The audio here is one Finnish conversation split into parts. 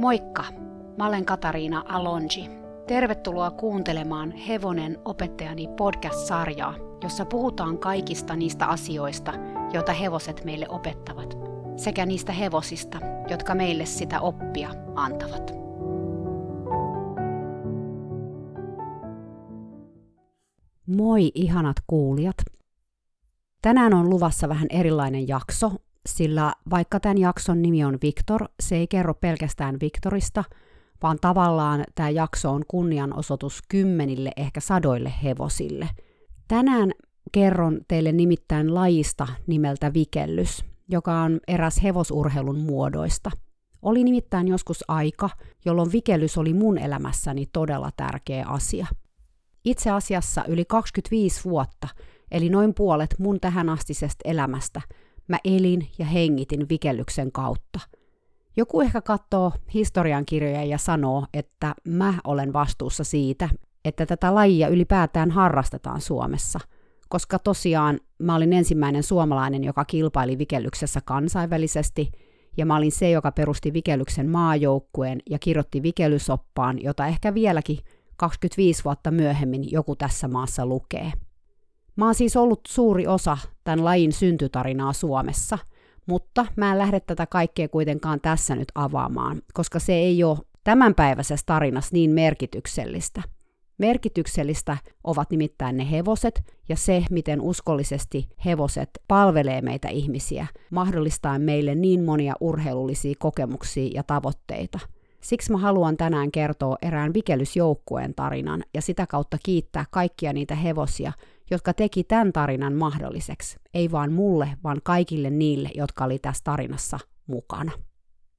Moikka! Mä olen Katariina Alonji. Tervetuloa kuuntelemaan Hevonen opettajani podcast-sarjaa, jossa puhutaan kaikista niistä asioista, joita hevoset meille opettavat, sekä niistä hevosista, jotka meille sitä oppia antavat. Moi ihanat kuulijat! Tänään on luvassa vähän erilainen jakso, sillä vaikka tämän jakson nimi on Victor, se ei kerro pelkästään Victorista, vaan tavallaan tämä jakso on kunnianosoitus kymmenille, ehkä sadoille hevosille. Tänään kerron teille nimittäin lajista nimeltä vikellys, joka on eräs hevosurheilun muodoista. Oli nimittäin joskus aika, jolloin vikellys oli mun elämässäni todella tärkeä asia. Itse asiassa yli 25 vuotta, eli noin puolet mun tähänastisesta elämästä, mä elin ja hengitin vikellyksen kautta. Joku ehkä katsoo historiankirjoja ja sanoo, että mä olen vastuussa siitä, että tätä lajia ylipäätään harrastetaan Suomessa, koska tosiaan mä olin ensimmäinen suomalainen, joka kilpaili vikellyksessä kansainvälisesti, ja mä olin se, joka perusti vikellyksen maajoukkueen ja kirjoitti vikellysoppaan, jota ehkä vieläkin 25 vuotta myöhemmin joku tässä maassa lukee. Mä oon siis ollut suuri osa tämän lajin syntytarinaa Suomessa, mutta mä en lähde tätä kaikkea kuitenkaan tässä nyt avaamaan, koska se ei ole tämänpäiväisessä tarinassa niin merkityksellistä. Merkityksellistä ovat nimittäin ne hevoset ja se, miten uskollisesti hevoset palvelee meitä ihmisiä, mahdollistaen meille niin monia urheilullisia kokemuksia ja tavoitteita – Siksi mä haluan tänään kertoa erään vikelysjoukkueen tarinan ja sitä kautta kiittää kaikkia niitä hevosia, jotka teki tämän tarinan mahdolliseksi. Ei vaan mulle, vaan kaikille niille, jotka oli tässä tarinassa mukana.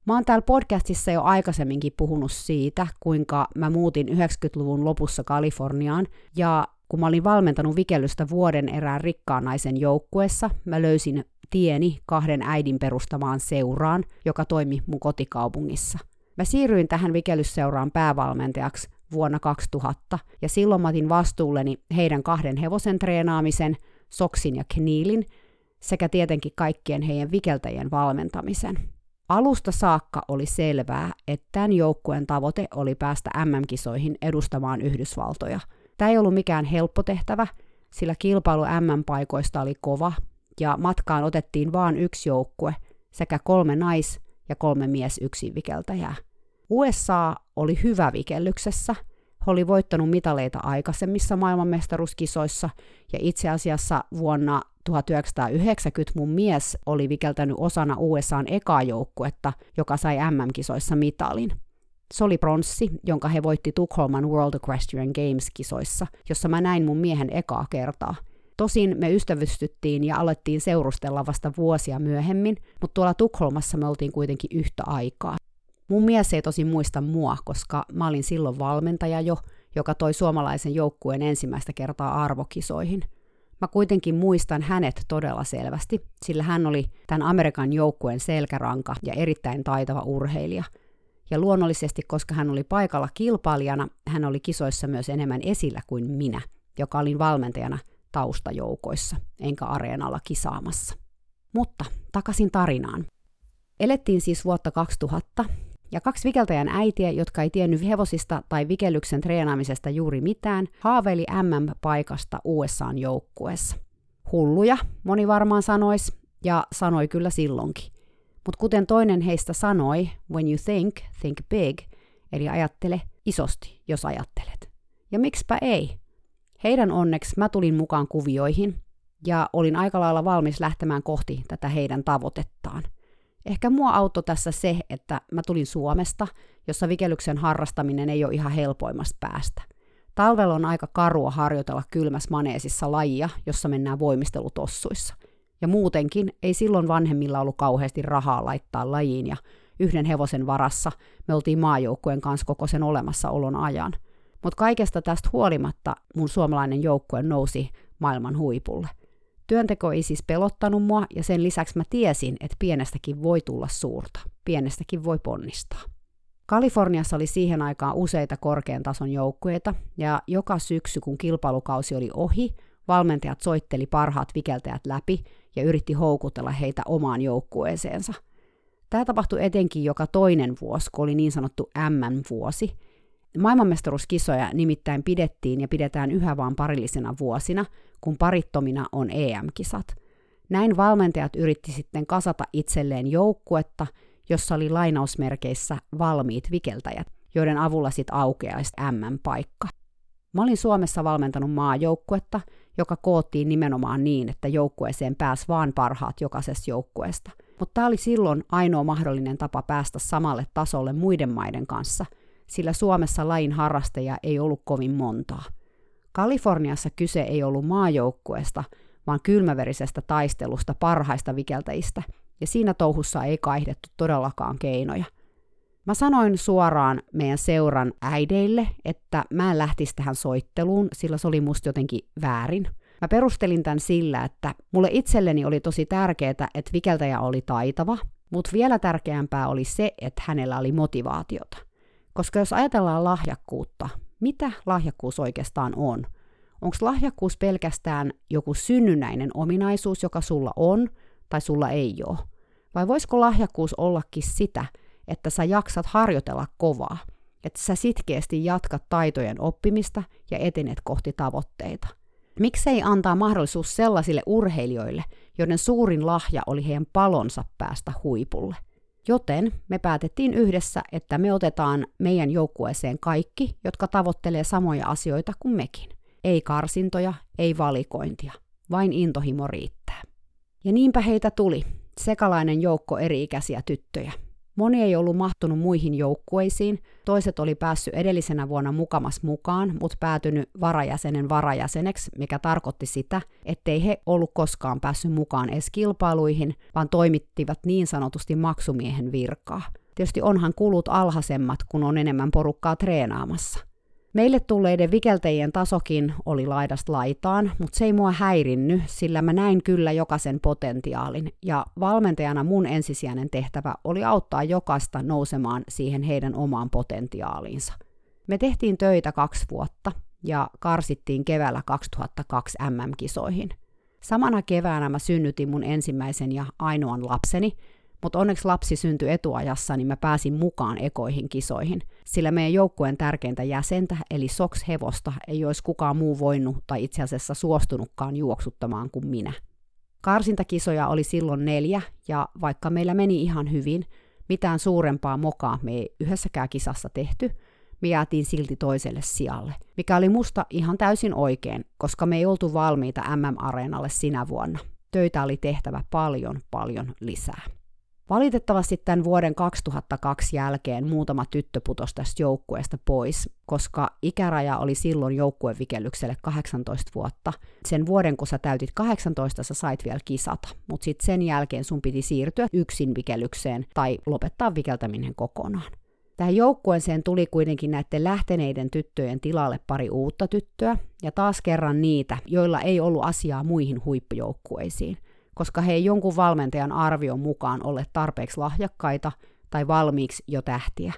Mä oon täällä podcastissa jo aikaisemminkin puhunut siitä, kuinka mä muutin 90-luvun lopussa Kaliforniaan, ja kun mä olin valmentanut vikellystä vuoden erään rikkaan naisen joukkueessa, mä löysin tieni kahden äidin perustamaan seuraan, joka toimi mun kotikaupungissa – Mä siirryin tähän vikellysseuraan päävalmentajaksi vuonna 2000, ja silloin mä otin vastuulleni heidän kahden hevosen treenaamisen, Soksin ja Kniilin, sekä tietenkin kaikkien heidän vikeltäjien valmentamisen. Alusta saakka oli selvää, että tämän joukkueen tavoite oli päästä MM-kisoihin edustamaan Yhdysvaltoja. Tämä ei ollut mikään helppo tehtävä, sillä kilpailu MM-paikoista oli kova, ja matkaan otettiin vain yksi joukkue, sekä kolme nais- ja kolme mies yksin vikeltäjää. USA oli hyvä vikellyksessä. He oli voittanut mitaleita aikaisemmissa maailmanmestaruuskisoissa ja itse asiassa vuonna 1990 mun mies oli vikeltänyt osana USAn ekaa joukkuetta, joka sai MM-kisoissa mitalin. Se oli pronssi, jonka he voitti Tukholman World Equestrian Games-kisoissa, jossa mä näin mun miehen ekaa kertaa. Tosin me ystävystyttiin ja alettiin seurustella vasta vuosia myöhemmin, mutta tuolla Tukholmassa me oltiin kuitenkin yhtä aikaa. Mun mies ei tosi muista mua, koska mä olin silloin valmentaja jo, joka toi suomalaisen joukkueen ensimmäistä kertaa arvokisoihin. Mä kuitenkin muistan hänet todella selvästi, sillä hän oli tämän Amerikan joukkueen selkäranka ja erittäin taitava urheilija. Ja luonnollisesti, koska hän oli paikalla kilpailijana, hän oli kisoissa myös enemmän esillä kuin minä, joka olin valmentajana taustajoukoissa, enkä areenalla kisaamassa. Mutta takaisin tarinaan. Elettiin siis vuotta 2000 ja kaksi vikeltäjän äitiä, jotka ei tiennyt hevosista tai vikellyksen treenaamisesta juuri mitään, haaveili MM-paikasta USAn joukkueessa. Hulluja, moni varmaan sanois, ja sanoi kyllä silloinkin. Mutta kuten toinen heistä sanoi, when you think, think big, eli ajattele isosti, jos ajattelet. Ja miksipä ei? Heidän onneksi mä tulin mukaan kuvioihin, ja olin aika lailla valmis lähtemään kohti tätä heidän tavoitettaan – Ehkä mua auttoi tässä se, että mä tulin Suomesta, jossa vikellyksen harrastaminen ei ole ihan helpoimmasta päästä. Talvella on aika karua harjoitella kylmässä maneesissa lajia, jossa mennään voimistelutossuissa. Ja muutenkin ei silloin vanhemmilla ollut kauheasti rahaa laittaa lajiin ja yhden hevosen varassa me oltiin maajoukkueen kanssa koko sen olemassaolon ajan. Mutta kaikesta tästä huolimatta mun suomalainen joukkue nousi maailman huipulle – Työnteko ei siis pelottanut mua ja sen lisäksi mä tiesin, että pienestäkin voi tulla suurta. Pienestäkin voi ponnistaa. Kaliforniassa oli siihen aikaan useita korkean tason joukkueita ja joka syksy kun kilpailukausi oli ohi, valmentajat soitteli parhaat vikeltäjät läpi ja yritti houkutella heitä omaan joukkueeseensa. Tämä tapahtui etenkin joka toinen vuosi, kun oli niin sanottu M-vuosi. Maailmanmestaruuskisoja nimittäin pidettiin ja pidetään yhä vaan parillisena vuosina, kun parittomina on EM-kisat. Näin valmentajat yritti sitten kasata itselleen joukkuetta, jossa oli lainausmerkeissä valmiit vikeltäjät, joiden avulla sitten aukeaisi M-paikka. Mä olin Suomessa valmentanut maajoukkuetta, joka koottiin nimenomaan niin, että joukkueeseen pääsi vaan parhaat jokaisesta joukkueesta. Mutta tämä oli silloin ainoa mahdollinen tapa päästä samalle tasolle muiden maiden kanssa, sillä Suomessa lain harrastajia ei ollut kovin montaa. Kaliforniassa kyse ei ollut maajoukkueesta, vaan kylmäverisestä taistelusta parhaista vikeltäjistä, ja siinä touhussa ei kaihdettu todellakaan keinoja – Mä sanoin suoraan meidän seuran äideille, että mä en lähtisi tähän soitteluun, sillä se oli musta jotenkin väärin. Mä perustelin tämän sillä, että mulle itselleni oli tosi tärkeää, että vikeltäjä oli taitava, mutta vielä tärkeämpää oli se, että hänellä oli motivaatiota. Koska jos ajatellaan lahjakkuutta, mitä lahjakkuus oikeastaan on? Onko lahjakkuus pelkästään joku synnynnäinen ominaisuus, joka sulla on tai sulla ei ole? Vai voisiko lahjakkuus ollakin sitä, että sä jaksat harjoitella kovaa, että sä sitkeästi jatkat taitojen oppimista ja etenet kohti tavoitteita. Miksei antaa mahdollisuus sellaisille urheilijoille, joiden suurin lahja oli heidän palonsa päästä huipulle? Joten me päätettiin yhdessä, että me otetaan meidän joukkueeseen kaikki, jotka tavoittelee samoja asioita kuin mekin. Ei karsintoja, ei valikointia, vain intohimo riittää. Ja niinpä heitä tuli, sekalainen joukko eri-ikäisiä tyttöjä, Moni ei ollut mahtunut muihin joukkueisiin, toiset oli päässyt edellisenä vuonna mukamas mukaan, mutta päätynyt varajäsenen varajäseneksi, mikä tarkoitti sitä, ettei he ollut koskaan päässyt mukaan edes kilpailuihin, vaan toimittivat niin sanotusti maksumiehen virkaa. Tietysti onhan kulut alhaisemmat, kun on enemmän porukkaa treenaamassa – Meille tulleiden vikeltäjien tasokin oli laidasta laitaan, mutta se ei mua häirinny, sillä mä näin kyllä jokaisen potentiaalin, ja valmentajana mun ensisijainen tehtävä oli auttaa jokaista nousemaan siihen heidän omaan potentiaaliinsa. Me tehtiin töitä kaksi vuotta, ja karsittiin keväällä 2002 MM-kisoihin. Samana keväänä mä synnytin mun ensimmäisen ja ainoan lapseni, mutta onneksi lapsi syntyi etuajassa, niin mä pääsin mukaan ekoihin kisoihin, sillä meidän joukkueen tärkeintä jäsentä, eli Sox-hevosta, ei olisi kukaan muu voinut tai itse asiassa suostunutkaan juoksuttamaan kuin minä. Karsintakisoja oli silloin neljä, ja vaikka meillä meni ihan hyvin, mitään suurempaa mokaa me ei yhdessäkään kisassa tehty, me jäätiin silti toiselle sijalle, mikä oli musta ihan täysin oikein, koska me ei oltu valmiita MM-areenalle sinä vuonna. Töitä oli tehtävä paljon, paljon lisää. Valitettavasti tämän vuoden 2002 jälkeen muutama tyttö putosi tästä joukkueesta pois, koska ikäraja oli silloin joukkuevikellykselle 18 vuotta. Sen vuoden, kun sä täytit 18, sä sait vielä kisata, mutta sitten sen jälkeen sun piti siirtyä yksin vikellykseen tai lopettaa vikeltäminen kokonaan. Tähän joukkueeseen tuli kuitenkin näiden lähteneiden tyttöjen tilalle pari uutta tyttöä, ja taas kerran niitä, joilla ei ollut asiaa muihin huippujoukkueisiin – koska he ei jonkun valmentajan arvion mukaan ole tarpeeksi lahjakkaita tai valmiiksi jo tähtiä.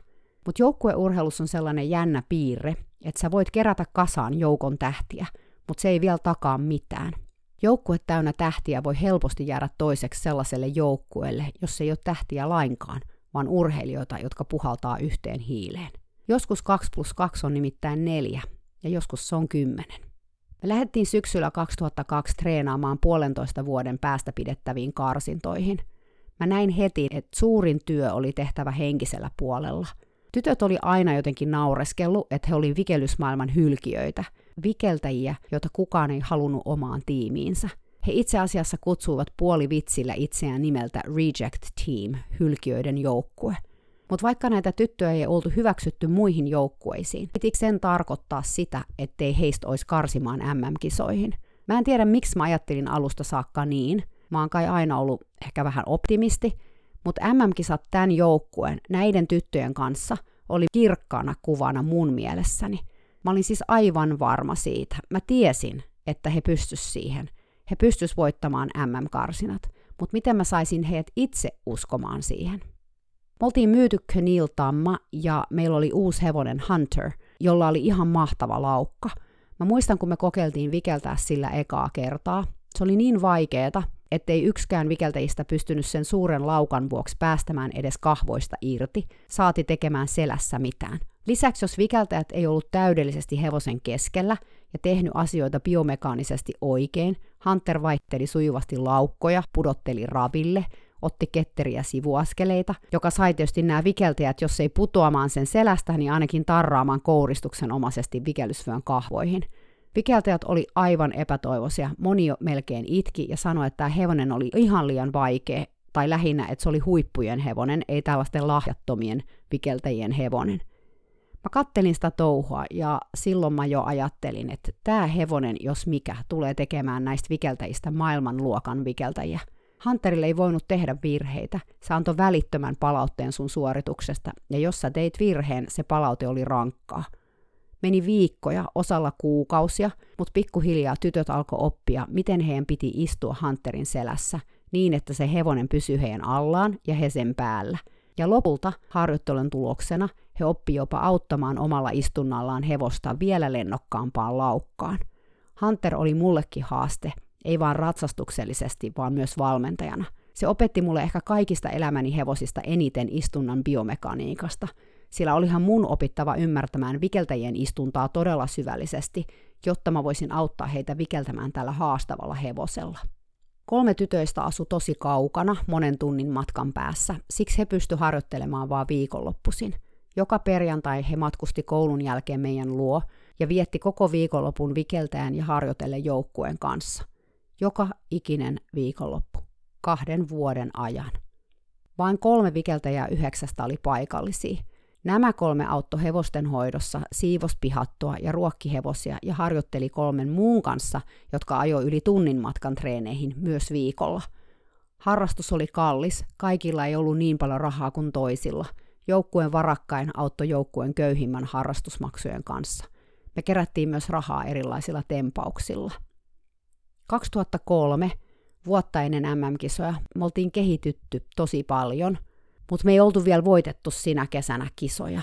Mutta joukkueurheilussa on sellainen jännä piirre, että sä voit kerätä kasaan joukon tähtiä, mutta se ei vielä takaa mitään. Joukkue täynnä tähtiä voi helposti jäädä toiseksi sellaiselle joukkueelle, jos ei ole tähtiä lainkaan, vaan urheilijoita, jotka puhaltaa yhteen hiileen. Joskus 2 plus 2 on nimittäin neljä, ja joskus se on kymmenen. Me lähdettiin syksyllä 2002 treenaamaan puolentoista vuoden päästä pidettäviin karsintoihin. Mä näin heti, että suurin työ oli tehtävä henkisellä puolella. Tytöt oli aina jotenkin naureskellut, että he oli vikelysmaailman hylkiöitä, vikeltäjiä, joita kukaan ei halunnut omaan tiimiinsä. He itse asiassa kutsuivat puolivitsillä itseään nimeltä Reject Team, hylkiöiden joukkue – mutta vaikka näitä tyttöjä ei oltu hyväksytty muihin joukkueisiin, pitikö sen tarkoittaa sitä, ettei heistä olisi karsimaan MM-kisoihin? Mä en tiedä, miksi mä ajattelin alusta saakka niin. Mä oon kai aina ollut ehkä vähän optimisti, mutta MM-kisat tämän joukkueen, näiden tyttöjen kanssa, oli kirkkaana kuvana mun mielessäni. Mä olin siis aivan varma siitä. Mä tiesin, että he pystys siihen. He pystys voittamaan MM-karsinat. Mutta miten mä saisin heidät itse uskomaan siihen? Me oltiin myyty Keniltamma ja meillä oli uusi hevonen Hunter, jolla oli ihan mahtava laukka. Mä muistan, kun me kokeiltiin vikeltää sillä ekaa kertaa. Se oli niin vaikeeta, ettei yksikään vikeltäjistä pystynyt sen suuren laukan vuoksi päästämään edes kahvoista irti, saati tekemään selässä mitään. Lisäksi jos vikeltäjät ei ollut täydellisesti hevosen keskellä ja tehnyt asioita biomekaanisesti oikein, Hunter vaihteli sujuvasti laukkoja, pudotteli raville, otti ketteriä sivuaskeleita, joka sai tietysti nämä vikeltäjät, jos ei putoamaan sen selästä, niin ainakin tarraamaan kouristuksen omaisesti vikellysvyön kahvoihin. Vikeltäjät oli aivan epätoivoisia, moni jo melkein itki ja sanoi, että tämä hevonen oli ihan liian vaikea, tai lähinnä, että se oli huippujen hevonen, ei tällaisten lahjattomien vikeltäjien hevonen. Mä kattelin sitä touhua ja silloin mä jo ajattelin, että tämä hevonen, jos mikä, tulee tekemään näistä vikeltäjistä maailmanluokan vikeltäjiä – Hunterille ei voinut tehdä virheitä. Se antoi välittömän palautteen sun suorituksesta, ja jos sä teit virheen, se palaute oli rankkaa. Meni viikkoja, osalla kuukausia, mutta pikkuhiljaa tytöt alkoi oppia, miten heidän piti istua Hunterin selässä, niin että se hevonen pysyi heidän allaan ja he sen päällä. Ja lopulta harjoittelun tuloksena he oppi jopa auttamaan omalla istunnallaan hevosta vielä lennokkaampaan laukkaan. Hunter oli mullekin haaste, ei vaan ratsastuksellisesti, vaan myös valmentajana. Se opetti mulle ehkä kaikista elämäni hevosista eniten istunnan biomekaniikasta, sillä olihan mun opittava ymmärtämään vikeltäjien istuntaa todella syvällisesti, jotta mä voisin auttaa heitä vikeltämään tällä haastavalla hevosella. Kolme tytöistä asu tosi kaukana, monen tunnin matkan päässä, siksi he pysty harjoittelemaan vaan viikonloppuisin. Joka perjantai he matkusti koulun jälkeen meidän luo ja vietti koko viikonlopun vikeltäjän ja harjoitelle joukkueen kanssa joka ikinen viikonloppu, kahden vuoden ajan. Vain kolme vikeltäjää yhdeksästä oli paikallisia. Nämä kolme auttoi hevosten hoidossa, siivos pihattoa ja ruokki hevosia ja harjoitteli kolmen muun kanssa, jotka ajoi yli tunnin matkan treeneihin myös viikolla. Harrastus oli kallis, kaikilla ei ollut niin paljon rahaa kuin toisilla. Joukkueen varakkain auttoi joukkueen köyhimmän harrastusmaksujen kanssa. Me kerättiin myös rahaa erilaisilla tempauksilla. 2003, vuotta ennen MM-kisoja, me oltiin kehitytty tosi paljon, mutta me ei oltu vielä voitettu sinä kesänä kisoja.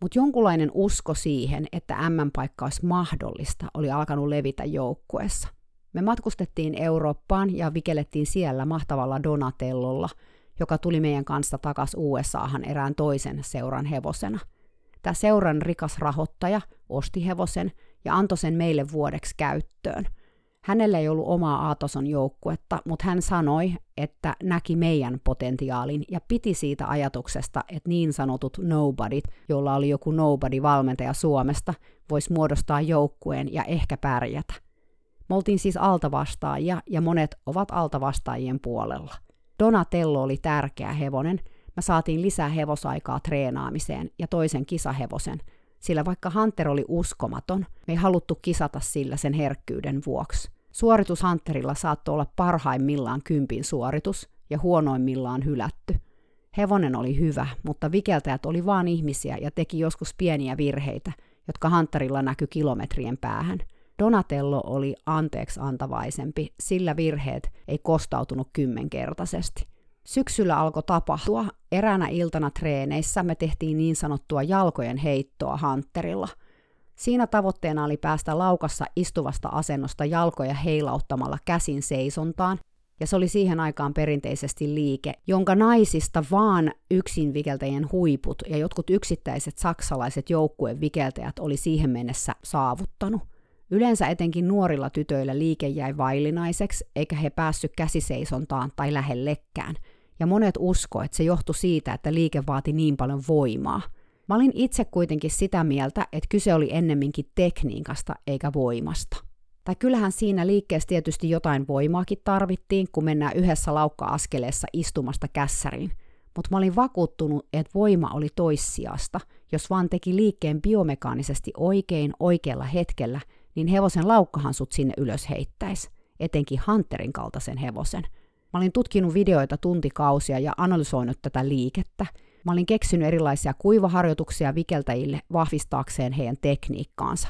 Mutta jonkunlainen usko siihen, että MM-paikka olisi mahdollista, oli alkanut levitä joukkueessa. Me matkustettiin Eurooppaan ja vikellettiin siellä mahtavalla Donatellolla, joka tuli meidän kanssa takas USAhan erään toisen seuran hevosena. Tämä seuran rikas rahoittaja osti hevosen ja antoi sen meille vuodeksi käyttöön – Hänellä ei ollut omaa Aatoson joukkuetta, mutta hän sanoi, että näki meidän potentiaalin ja piti siitä ajatuksesta, että niin sanotut nobodyt, jolla oli joku nobody-valmentaja Suomesta, voisi muodostaa joukkueen ja ehkä pärjätä. Me oltiin siis altavastaajia ja monet ovat altavastaajien puolella. Donatello oli tärkeä hevonen. Me saatiin lisää hevosaikaa treenaamiseen ja toisen kisahevosen, sillä vaikka Hunter oli uskomaton, me ei haluttu kisata sillä sen herkkyyden vuoksi. Suoritus Hunterilla saattoi olla parhaimmillaan kympin suoritus ja huonoimmillaan hylätty. Hevonen oli hyvä, mutta vikeltäjät oli vain ihmisiä ja teki joskus pieniä virheitä, jotka Hunterilla näkyi kilometrien päähän. Donatello oli anteeksi antavaisempi, sillä virheet ei kostautunut kymmenkertaisesti. Syksyllä alkoi tapahtua. Eräänä iltana treeneissä me tehtiin niin sanottua jalkojen heittoa Hunterilla – Siinä tavoitteena oli päästä laukassa istuvasta asennosta jalkoja heilauttamalla käsin seisontaan, ja se oli siihen aikaan perinteisesti liike, jonka naisista vaan yksin vikeltäjien huiput ja jotkut yksittäiset saksalaiset joukkueen vikeltäjät oli siihen mennessä saavuttanut. Yleensä etenkin nuorilla tytöillä liike jäi vaillinaiseksi, eikä he päässyt käsiseisontaan tai lähellekään, ja monet usko, että se johtui siitä, että liike vaati niin paljon voimaa – Mä olin itse kuitenkin sitä mieltä, että kyse oli ennemminkin tekniikasta eikä voimasta. Tai kyllähän siinä liikkeessä tietysti jotain voimaakin tarvittiin, kun mennään yhdessä laukka-askeleessa istumasta kässäriin. Mutta mä olin vakuuttunut, että voima oli toissijasta. Jos vaan teki liikkeen biomekaanisesti oikein oikealla hetkellä, niin hevosen laukkahan sut sinne ylös heittäisi. Etenkin Hunterin kaltaisen hevosen. Mä olin tutkinut videoita tuntikausia ja analysoinut tätä liikettä – Mä olin keksinyt erilaisia kuivaharjoituksia vikeltäjille vahvistaakseen heidän tekniikkaansa.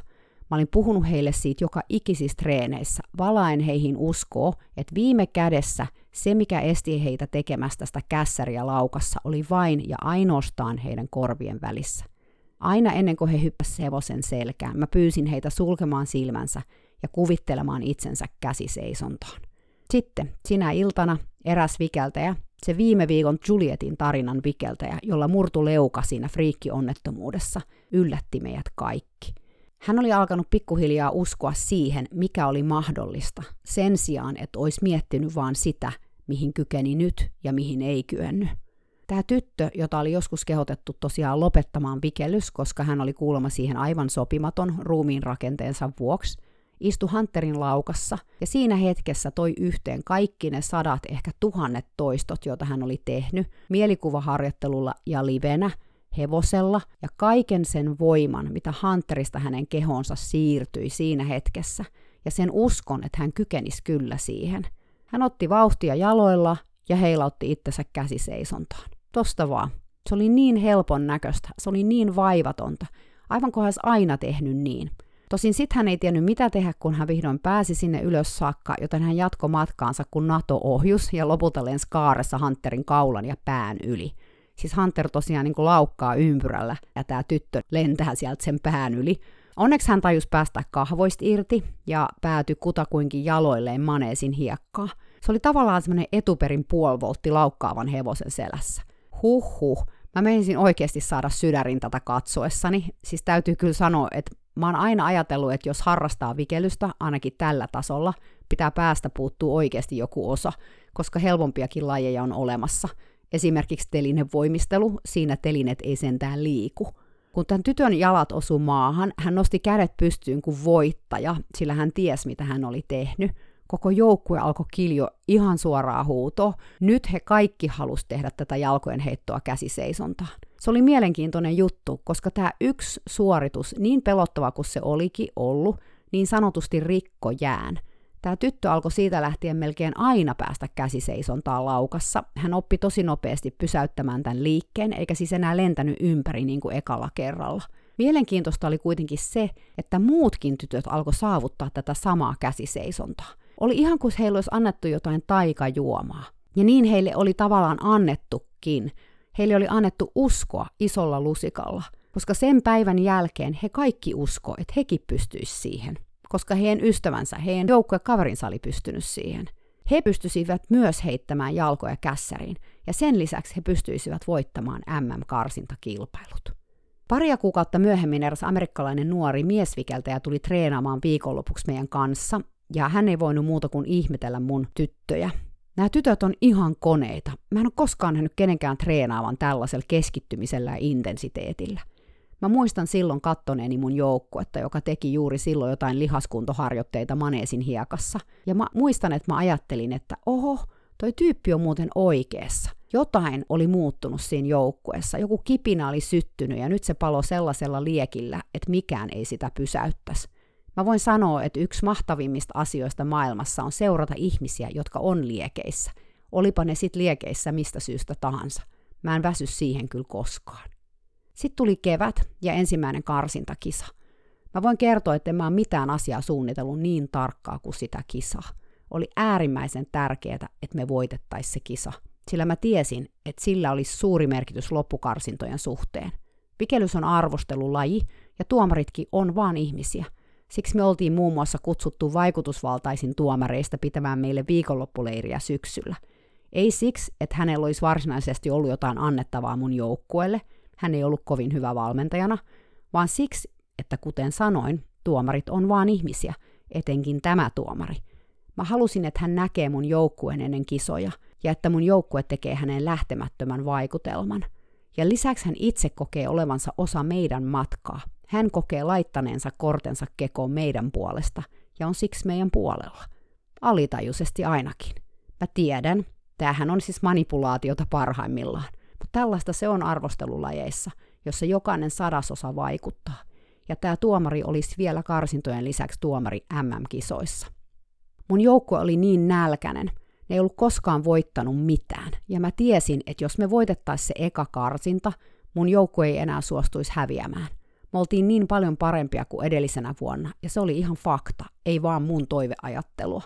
Mä olin puhunut heille siitä joka ikisissä treeneissä, valaen heihin uskoo, että viime kädessä se, mikä esti heitä tekemästä sitä kässäriä laukassa, oli vain ja ainoastaan heidän korvien välissä. Aina ennen kuin he hyppäsivät hevosen selkään, mä pyysin heitä sulkemaan silmänsä ja kuvittelemaan itsensä käsiseisontaan. Sitten sinä iltana eräs vikeltäjä, se viime viikon Julietin tarinan vikeltäjä, jolla murtu leuka siinä friikki-onnettomuudessa, yllätti meidät kaikki. Hän oli alkanut pikkuhiljaa uskoa siihen, mikä oli mahdollista, sen sijaan, että olisi miettinyt vaan sitä, mihin kykeni nyt ja mihin ei kyennyt. Tämä tyttö, jota oli joskus kehotettu tosiaan lopettamaan vikellys, koska hän oli kuulemma siihen aivan sopimaton ruumiin rakenteensa vuoksi, istui Hunterin laukassa ja siinä hetkessä toi yhteen kaikki ne sadat, ehkä tuhannet toistot, joita hän oli tehnyt mielikuvaharjoittelulla ja livenä, hevosella ja kaiken sen voiman, mitä Hunterista hänen kehonsa siirtyi siinä hetkessä ja sen uskon, että hän kykenisi kyllä siihen. Hän otti vauhtia jaloilla ja heilautti itsensä käsiseisontaan. Tosta vaan. Se oli niin helpon näköistä, se oli niin vaivatonta, aivan kuin hän aina tehnyt niin. Tosin sit hän ei tiennyt mitä tehdä, kun hän vihdoin pääsi sinne ylös saakka, joten hän jatkoi matkaansa, kun NATO ohjus ja lopulta lensi kaaressa Hunterin kaulan ja pään yli. Siis Hunter tosiaan niin laukkaa ympyrällä ja tämä tyttö lentää sieltä sen pään yli. Onneksi hän tajus päästä kahvoista irti ja päätyi kutakuinkin jaloilleen maneesin hiekkaa. Se oli tavallaan semmoinen etuperin puolivoltti laukkaavan hevosen selässä. Huhhuh. Mä menisin oikeasti saada sydärin tätä katsoessani. Siis täytyy kyllä sanoa, että mä oon aina ajatellut, että jos harrastaa vikelystä, ainakin tällä tasolla, pitää päästä puuttuu oikeasti joku osa, koska helpompiakin lajeja on olemassa. Esimerkiksi telinevoimistelu, siinä telinet ei sentään liiku. Kun tämän tytön jalat osu maahan, hän nosti kädet pystyyn kuin voittaja, sillä hän ties, mitä hän oli tehnyt – koko joukkue alkoi kiljo ihan suoraa huutoa. Nyt he kaikki halusi tehdä tätä jalkojen heittoa käsiseisontaan. Se oli mielenkiintoinen juttu, koska tämä yksi suoritus, niin pelottava kuin se olikin ollut, niin sanotusti rikko jään. Tämä tyttö alkoi siitä lähtien melkein aina päästä käsiseisontaan laukassa. Hän oppi tosi nopeasti pysäyttämään tämän liikkeen, eikä siis enää lentänyt ympäri niin kuin ekalla kerralla. Mielenkiintoista oli kuitenkin se, että muutkin tytöt alkoi saavuttaa tätä samaa käsiseisontaa. Oli ihan kuin heille olisi annettu jotain taikajuomaa. Ja niin heille oli tavallaan annettukin. Heille oli annettu uskoa isolla lusikalla, koska sen päivän jälkeen he kaikki usko, että hekin pystyisivät siihen, koska heidän ystävänsä, heidän joukkuekaverinsa oli pystynyt siihen. He pystyisivät myös heittämään jalkoja kässäriin, ja sen lisäksi he pystyisivät voittamaan MM-karsintakilpailut. Paria kuukautta myöhemmin eräs amerikkalainen nuori miesvikeltäjä tuli treenaamaan viikonlopuksi meidän kanssa, ja hän ei voinut muuta kuin ihmetellä mun tyttöjä. Nämä tytöt on ihan koneita. Mä en ole koskaan nähnyt kenenkään treenaavan tällaisella keskittymisellä ja intensiteetillä. Mä muistan silloin kattoneeni mun joukkuetta, joka teki juuri silloin jotain lihaskuntoharjoitteita maneesin hiekassa. Ja mä muistan, että mä ajattelin, että oho, toi tyyppi on muuten oikeassa. Jotain oli muuttunut siinä joukkueessa, joku kipinä oli syttynyt ja nyt se palo sellaisella liekillä, että mikään ei sitä pysäyttäisi. Mä voin sanoa, että yksi mahtavimmista asioista maailmassa on seurata ihmisiä, jotka on liekeissä. Olipa ne sit liekeissä mistä syystä tahansa. Mä en väsy siihen kyllä koskaan. Sitten tuli kevät ja ensimmäinen karsintakisa. Mä voin kertoa, että en mä ole mitään asiaa suunnitellut niin tarkkaa kuin sitä kisaa. Oli äärimmäisen tärkeää, että me voitettaisiin se kisa, sillä mä tiesin, että sillä olisi suuri merkitys loppukarsintojen suhteen. Pikelys on arvostelulaji, ja tuomaritkin on vaan ihmisiä – Siksi me oltiin muun muassa kutsuttu vaikutusvaltaisin tuomareista pitämään meille viikonloppuleiriä syksyllä. Ei siksi, että hänellä olisi varsinaisesti ollut jotain annettavaa mun joukkueelle, hän ei ollut kovin hyvä valmentajana, vaan siksi, että kuten sanoin, tuomarit on vaan ihmisiä, etenkin tämä tuomari. Mä halusin, että hän näkee mun joukkueen ennen kisoja ja että mun joukkue tekee hänen lähtemättömän vaikutelman. Ja lisäksi hän itse kokee olevansa osa meidän matkaa, hän kokee laittaneensa kortensa kekoon meidän puolesta ja on siksi meidän puolella. Alitajuisesti ainakin. Mä tiedän, tämähän on siis manipulaatiota parhaimmillaan, mutta tällaista se on arvostelulajeissa, jossa jokainen sadasosa vaikuttaa. Ja tämä tuomari olisi vielä karsintojen lisäksi tuomari MM-kisoissa. Mun joukkue oli niin nälkäinen, ne ei ollut koskaan voittanut mitään, ja mä tiesin, että jos me voitettaisiin se eka karsinta, mun joukkue ei enää suostuisi häviämään. Me oltiin niin paljon parempia kuin edellisenä vuonna, ja se oli ihan fakta, ei vaan mun toiveajattelua.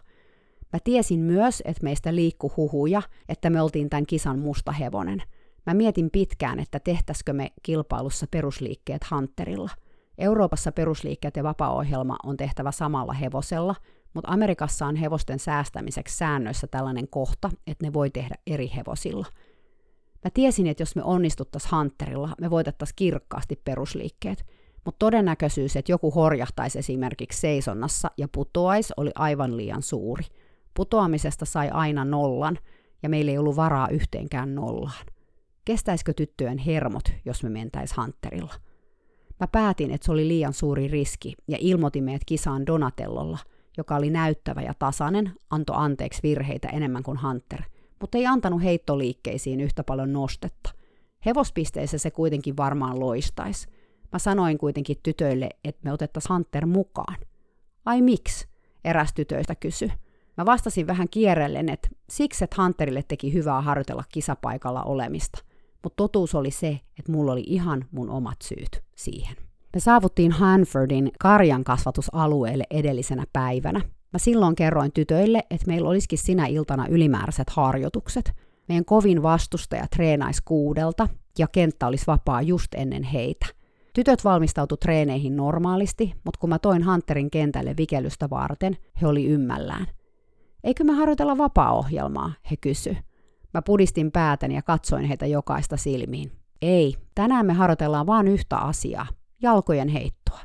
Mä tiesin myös, että meistä liikku huhuja, että me oltiin tämän kisan musta hevonen. Mä mietin pitkään, että tehtäisikö me kilpailussa perusliikkeet Hunterilla. Euroopassa perusliikkeet ja vapaa-ohjelma on tehtävä samalla hevosella, mutta Amerikassa on hevosten säästämiseksi säännöissä tällainen kohta, että ne voi tehdä eri hevosilla. Mä tiesin, että jos me onnistuttaisiin Hunterilla, me voitettaisiin kirkkaasti perusliikkeet, mutta todennäköisyys, että joku horjahtaisi esimerkiksi seisonnassa ja putoaisi, oli aivan liian suuri. Putoamisesta sai aina nollan, ja meillä ei ollut varaa yhteenkään nollaan. Kestäisikö tyttöjen hermot, jos me mentäis Hunterilla? Mä päätin, että se oli liian suuri riski ja ilmoitin meidät kisaan Donatellolla, joka oli näyttävä ja tasainen, antoi anteeksi virheitä enemmän kuin Hunter, mutta ei antanut heittoliikkeisiin yhtä paljon nostetta. Hevospisteissä se kuitenkin varmaan loistaisi. Mä sanoin kuitenkin tytöille, että me otettaisiin Hunter mukaan. Ai miksi? Eräs tytöistä kysyi. Mä vastasin vähän kierrellen, että siksi, että Hunterille teki hyvää harjoitella kisapaikalla olemista – mutta totuus oli se, että mulla oli ihan mun omat syyt siihen. Me saavuttiin Hanfordin karjan kasvatusalueelle edellisenä päivänä. Mä silloin kerroin tytöille, että meillä olisikin sinä iltana ylimääräiset harjoitukset. Meidän kovin vastustaja treenaisi kuudelta ja kenttä olisi vapaa just ennen heitä. Tytöt valmistautu treeneihin normaalisti, mutta kun mä toin Hunterin kentälle vikellystä varten, he oli ymmällään. Eikö me harjoitella vapaa-ohjelmaa, he kysy. Mä pudistin päätäni ja katsoin heitä jokaista silmiin. Ei, tänään me harjoitellaan vain yhtä asiaa, jalkojen heittoa.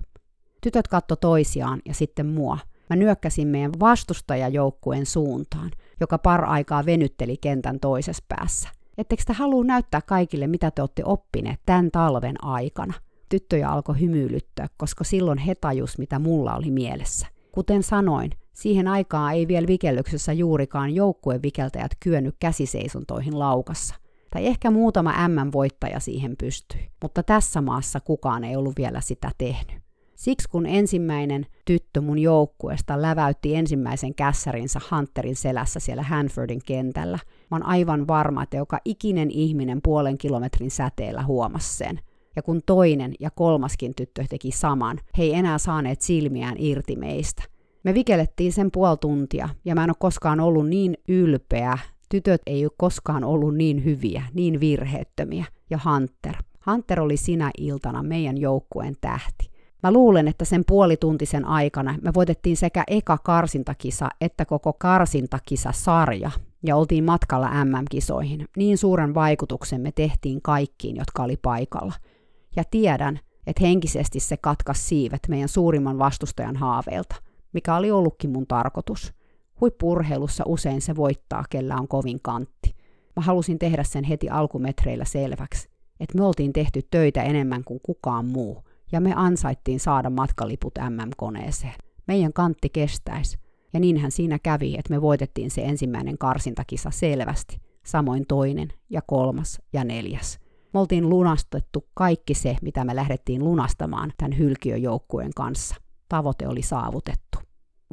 Tytöt katto toisiaan ja sitten mua. Mä nyökkäsin meidän vastustajajoukkueen suuntaan, joka par aikaa venytteli kentän toisessa päässä. Ettekö te halua näyttää kaikille, mitä te olette oppineet tämän talven aikana? Tyttöjä alkoi hymyilyttää, koska silloin he tajus, mitä mulla oli mielessä. Kuten sanoin, Siihen aikaan ei vielä vikellyksessä juurikaan joukkuevikeltäjät kyennyt käsiseisontoihin laukassa. Tai ehkä muutama M-voittaja siihen pystyi, mutta tässä maassa kukaan ei ollut vielä sitä tehnyt. Siksi kun ensimmäinen tyttö mun joukkueesta läväytti ensimmäisen kässärinsä Hunterin selässä siellä Hanfordin kentällä, mä oon aivan varma, että joka ikinen ihminen puolen kilometrin säteellä huomasi sen. Ja kun toinen ja kolmaskin tyttö teki saman, he ei enää saaneet silmiään irti meistä – me vikellettiin sen puoli tuntia ja mä en ole koskaan ollut niin ylpeä. Tytöt ei ole koskaan ollut niin hyviä, niin virheettömiä. Ja Hunter. Hunter oli sinä iltana meidän joukkueen tähti. Mä luulen, että sen puolituntisen aikana me voitettiin sekä eka karsintakisa että koko karsintakisa-sarja ja oltiin matkalla MM-kisoihin. Niin suuren vaikutuksen me tehtiin kaikkiin, jotka oli paikalla. Ja tiedän, että henkisesti se katkas siivet meidän suurimman vastustajan haaveilta mikä oli ollutkin mun tarkoitus. Huippurheilussa usein se voittaa, kellä on kovin kantti. Mä halusin tehdä sen heti alkumetreillä selväksi, että me oltiin tehty töitä enemmän kuin kukaan muu, ja me ansaittiin saada matkaliput MM-koneeseen. Meidän kantti kestäisi. Ja niinhän siinä kävi, että me voitettiin se ensimmäinen karsintakisa selvästi, samoin toinen ja kolmas ja neljäs. Me oltiin lunastettu kaikki se, mitä me lähdettiin lunastamaan tämän hylkiöjoukkueen kanssa. Tavoite oli saavutettu.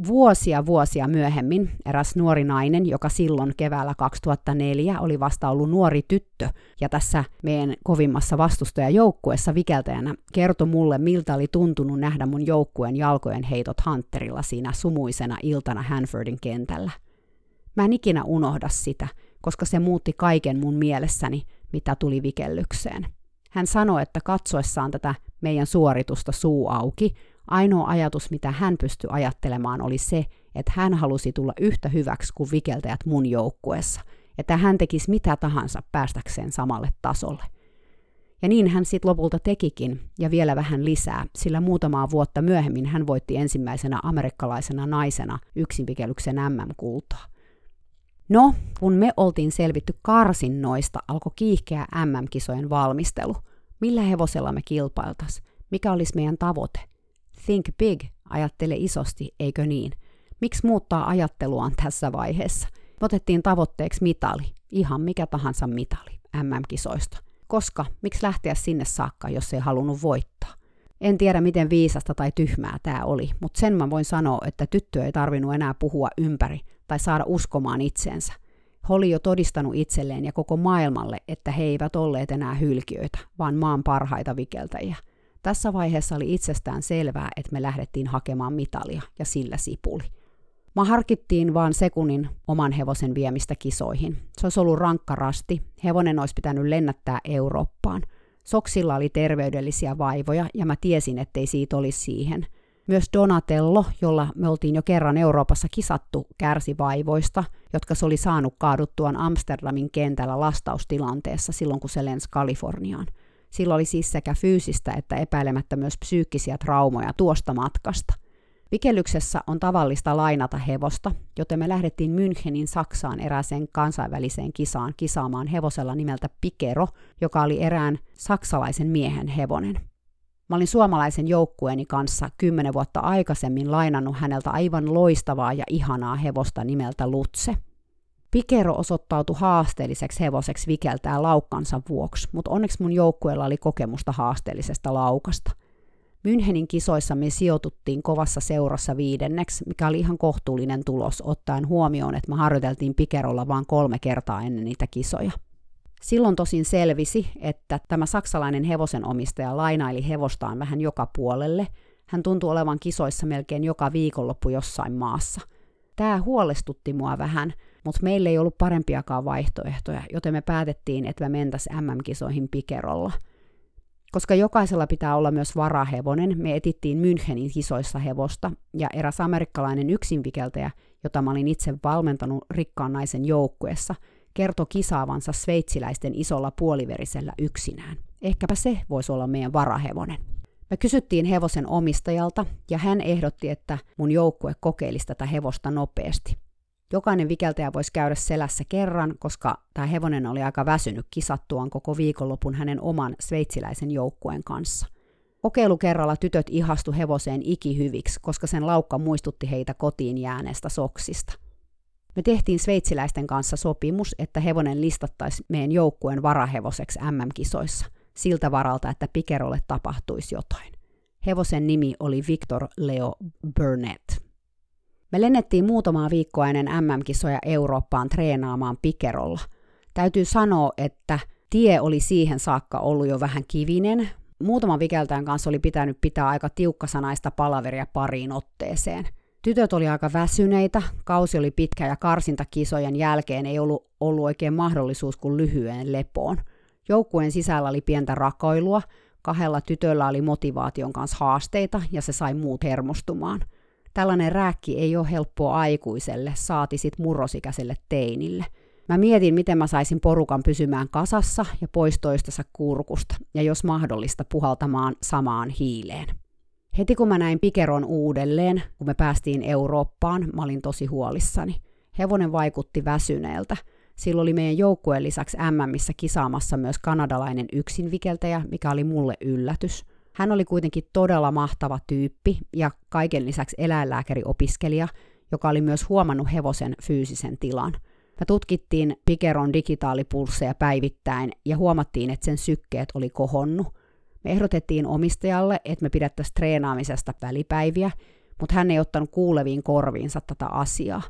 Vuosia vuosia myöhemmin eräs nuori nainen, joka silloin keväällä 2004 oli vasta ollut nuori tyttö ja tässä meidän kovimmassa vastustajajoukkueessa vikeltäjänä, kertoi mulle, miltä oli tuntunut nähdä mun joukkueen jalkojen heitot Hunterilla siinä sumuisena iltana Hanfordin kentällä. Mä en ikinä unohda sitä, koska se muutti kaiken mun mielessäni, mitä tuli vikellykseen. Hän sanoi, että katsoessaan tätä meidän suoritusta suu auki, Ainoa ajatus, mitä hän pystyi ajattelemaan, oli se, että hän halusi tulla yhtä hyväksi kuin vikeltäjät mun joukkueessa, että hän tekisi mitä tahansa päästäkseen samalle tasolle. Ja niin hän sitten lopulta tekikin, ja vielä vähän lisää, sillä muutamaa vuotta myöhemmin hän voitti ensimmäisenä amerikkalaisena naisena yksinvikelyksen MM-kultaa. No, kun me oltiin selvitty karsinnoista, alkoi kiihkeä MM-kisojen valmistelu. Millä hevosella me kilpailtas? Mikä olisi meidän tavoite? Think big, ajattele isosti, eikö niin? Miksi muuttaa ajatteluaan tässä vaiheessa? otettiin tavoitteeksi mitali, ihan mikä tahansa mitali MM-kisoista. Koska, miksi lähteä sinne saakka, jos ei halunnut voittaa? En tiedä, miten viisasta tai tyhmää tämä oli, mutta sen mä voin sanoa, että tyttö ei tarvinnut enää puhua ympäri tai saada uskomaan itseensä. He oli jo todistanut itselleen ja koko maailmalle, että he eivät olleet enää hylkiöitä, vaan maan parhaita vikeltäjiä – tässä vaiheessa oli itsestään selvää, että me lähdettiin hakemaan mitalia, ja sillä sipuli. Mä harkittiin vaan sekunnin oman hevosen viemistä kisoihin. Se olisi ollut rankka rasti, hevonen olisi pitänyt lennättää Eurooppaan. Soksilla oli terveydellisiä vaivoja, ja mä tiesin, ettei siitä olisi siihen. Myös Donatello, jolla me oltiin jo kerran Euroopassa kisattu, kärsi vaivoista, jotka se oli saanut kaaduttuaan Amsterdamin kentällä lastaustilanteessa silloin, kun se lensi Kaliforniaan. Sillä oli siis sekä fyysistä että epäilemättä myös psyykkisiä traumoja tuosta matkasta. Vikellyksessä on tavallista lainata hevosta, joten me lähdettiin Münchenin Saksaan erääseen kansainväliseen kisaan kisaamaan hevosella nimeltä Pikero, joka oli erään saksalaisen miehen hevonen. Mä olin suomalaisen joukkueeni kanssa kymmenen vuotta aikaisemmin lainannut häneltä aivan loistavaa ja ihanaa hevosta nimeltä Lutse. Pikero osoittautui haasteelliseksi hevoseksi vikeltää laukkansa vuoksi, mutta onneksi mun joukkueella oli kokemusta haasteellisesta laukasta – Münchenin kisoissa me sijoituttiin kovassa seurassa viidenneksi, mikä oli ihan kohtuullinen tulos ottaen huomioon, että me harjoiteltiin pikerolla vain kolme kertaa ennen niitä kisoja. Silloin tosin selvisi, että tämä saksalainen hevosen omistaja lainaili hevostaan vähän joka puolelle. Hän tuntui olevan kisoissa melkein joka viikonloppu jossain maassa. Tämä huolestutti mua vähän, mutta meillä ei ollut parempiakaan vaihtoehtoja, joten me päätettiin, että me mentäisiin MM-kisoihin pikerolla – koska jokaisella pitää olla myös varahevonen, me etittiin Münchenin kisoissa hevosta, ja eräs amerikkalainen yksinvikeltäjä, jota mä olin itse valmentanut rikkaan naisen joukkuessa, kertoi kisaavansa sveitsiläisten isolla puoliverisellä yksinään. Ehkäpä se voisi olla meidän varahevonen. Me kysyttiin hevosen omistajalta, ja hän ehdotti, että mun joukkue kokeilisi tätä hevosta nopeasti. Jokainen vikeltäjä voisi käydä selässä kerran, koska tämä hevonen oli aika väsynyt kisattuaan koko viikonlopun hänen oman sveitsiläisen joukkueen kanssa. Kokeilukerralla tytöt ihastu hevoseen ikihyviksi, koska sen laukka muistutti heitä kotiin jääneestä soksista. Me tehtiin sveitsiläisten kanssa sopimus, että hevonen listattaisi meidän joukkueen varahevoseksi MM-kisoissa, siltä varalta, että Pikerolle tapahtuisi jotain. Hevosen nimi oli Victor Leo Burnett. Me lennettiin muutamaa viikkoa ennen MM-kisoja Eurooppaan treenaamaan pikerolla. Täytyy sanoa, että tie oli siihen saakka ollut jo vähän kivinen. Muutaman vikeltäjän kanssa oli pitänyt pitää aika tiukkasanaista palaveria pariin otteeseen. Tytöt oli aika väsyneitä, kausi oli pitkä ja karsintakisojen jälkeen ei ollut ollut oikein mahdollisuus kuin lyhyen lepoon. Joukkueen sisällä oli pientä rakoilua, kahdella tytöllä oli motivaation kanssa haasteita ja se sai muut hermostumaan – Tällainen rääkki ei ole helppoa aikuiselle, saati sit murrosikäiselle teinille. Mä mietin, miten mä saisin porukan pysymään kasassa ja pois toistensa kurkusta, ja jos mahdollista puhaltamaan samaan hiileen. Heti kun mä näin Pikeron uudelleen, kun me päästiin Eurooppaan, mä olin tosi huolissani. Hevonen vaikutti väsyneeltä. Sillä oli meidän joukkueen lisäksi MMissä kisaamassa myös kanadalainen yksinvikeltäjä, mikä oli mulle yllätys – hän oli kuitenkin todella mahtava tyyppi ja kaiken lisäksi eläinlääkäriopiskelija, joka oli myös huomannut hevosen fyysisen tilan. Me tutkittiin Pikeron digitaalipulsseja päivittäin ja huomattiin, että sen sykkeet oli kohonnut. Me ehdotettiin omistajalle, että me pidettäisiin treenaamisesta välipäiviä, mutta hän ei ottanut kuuleviin korviinsa tätä asiaa.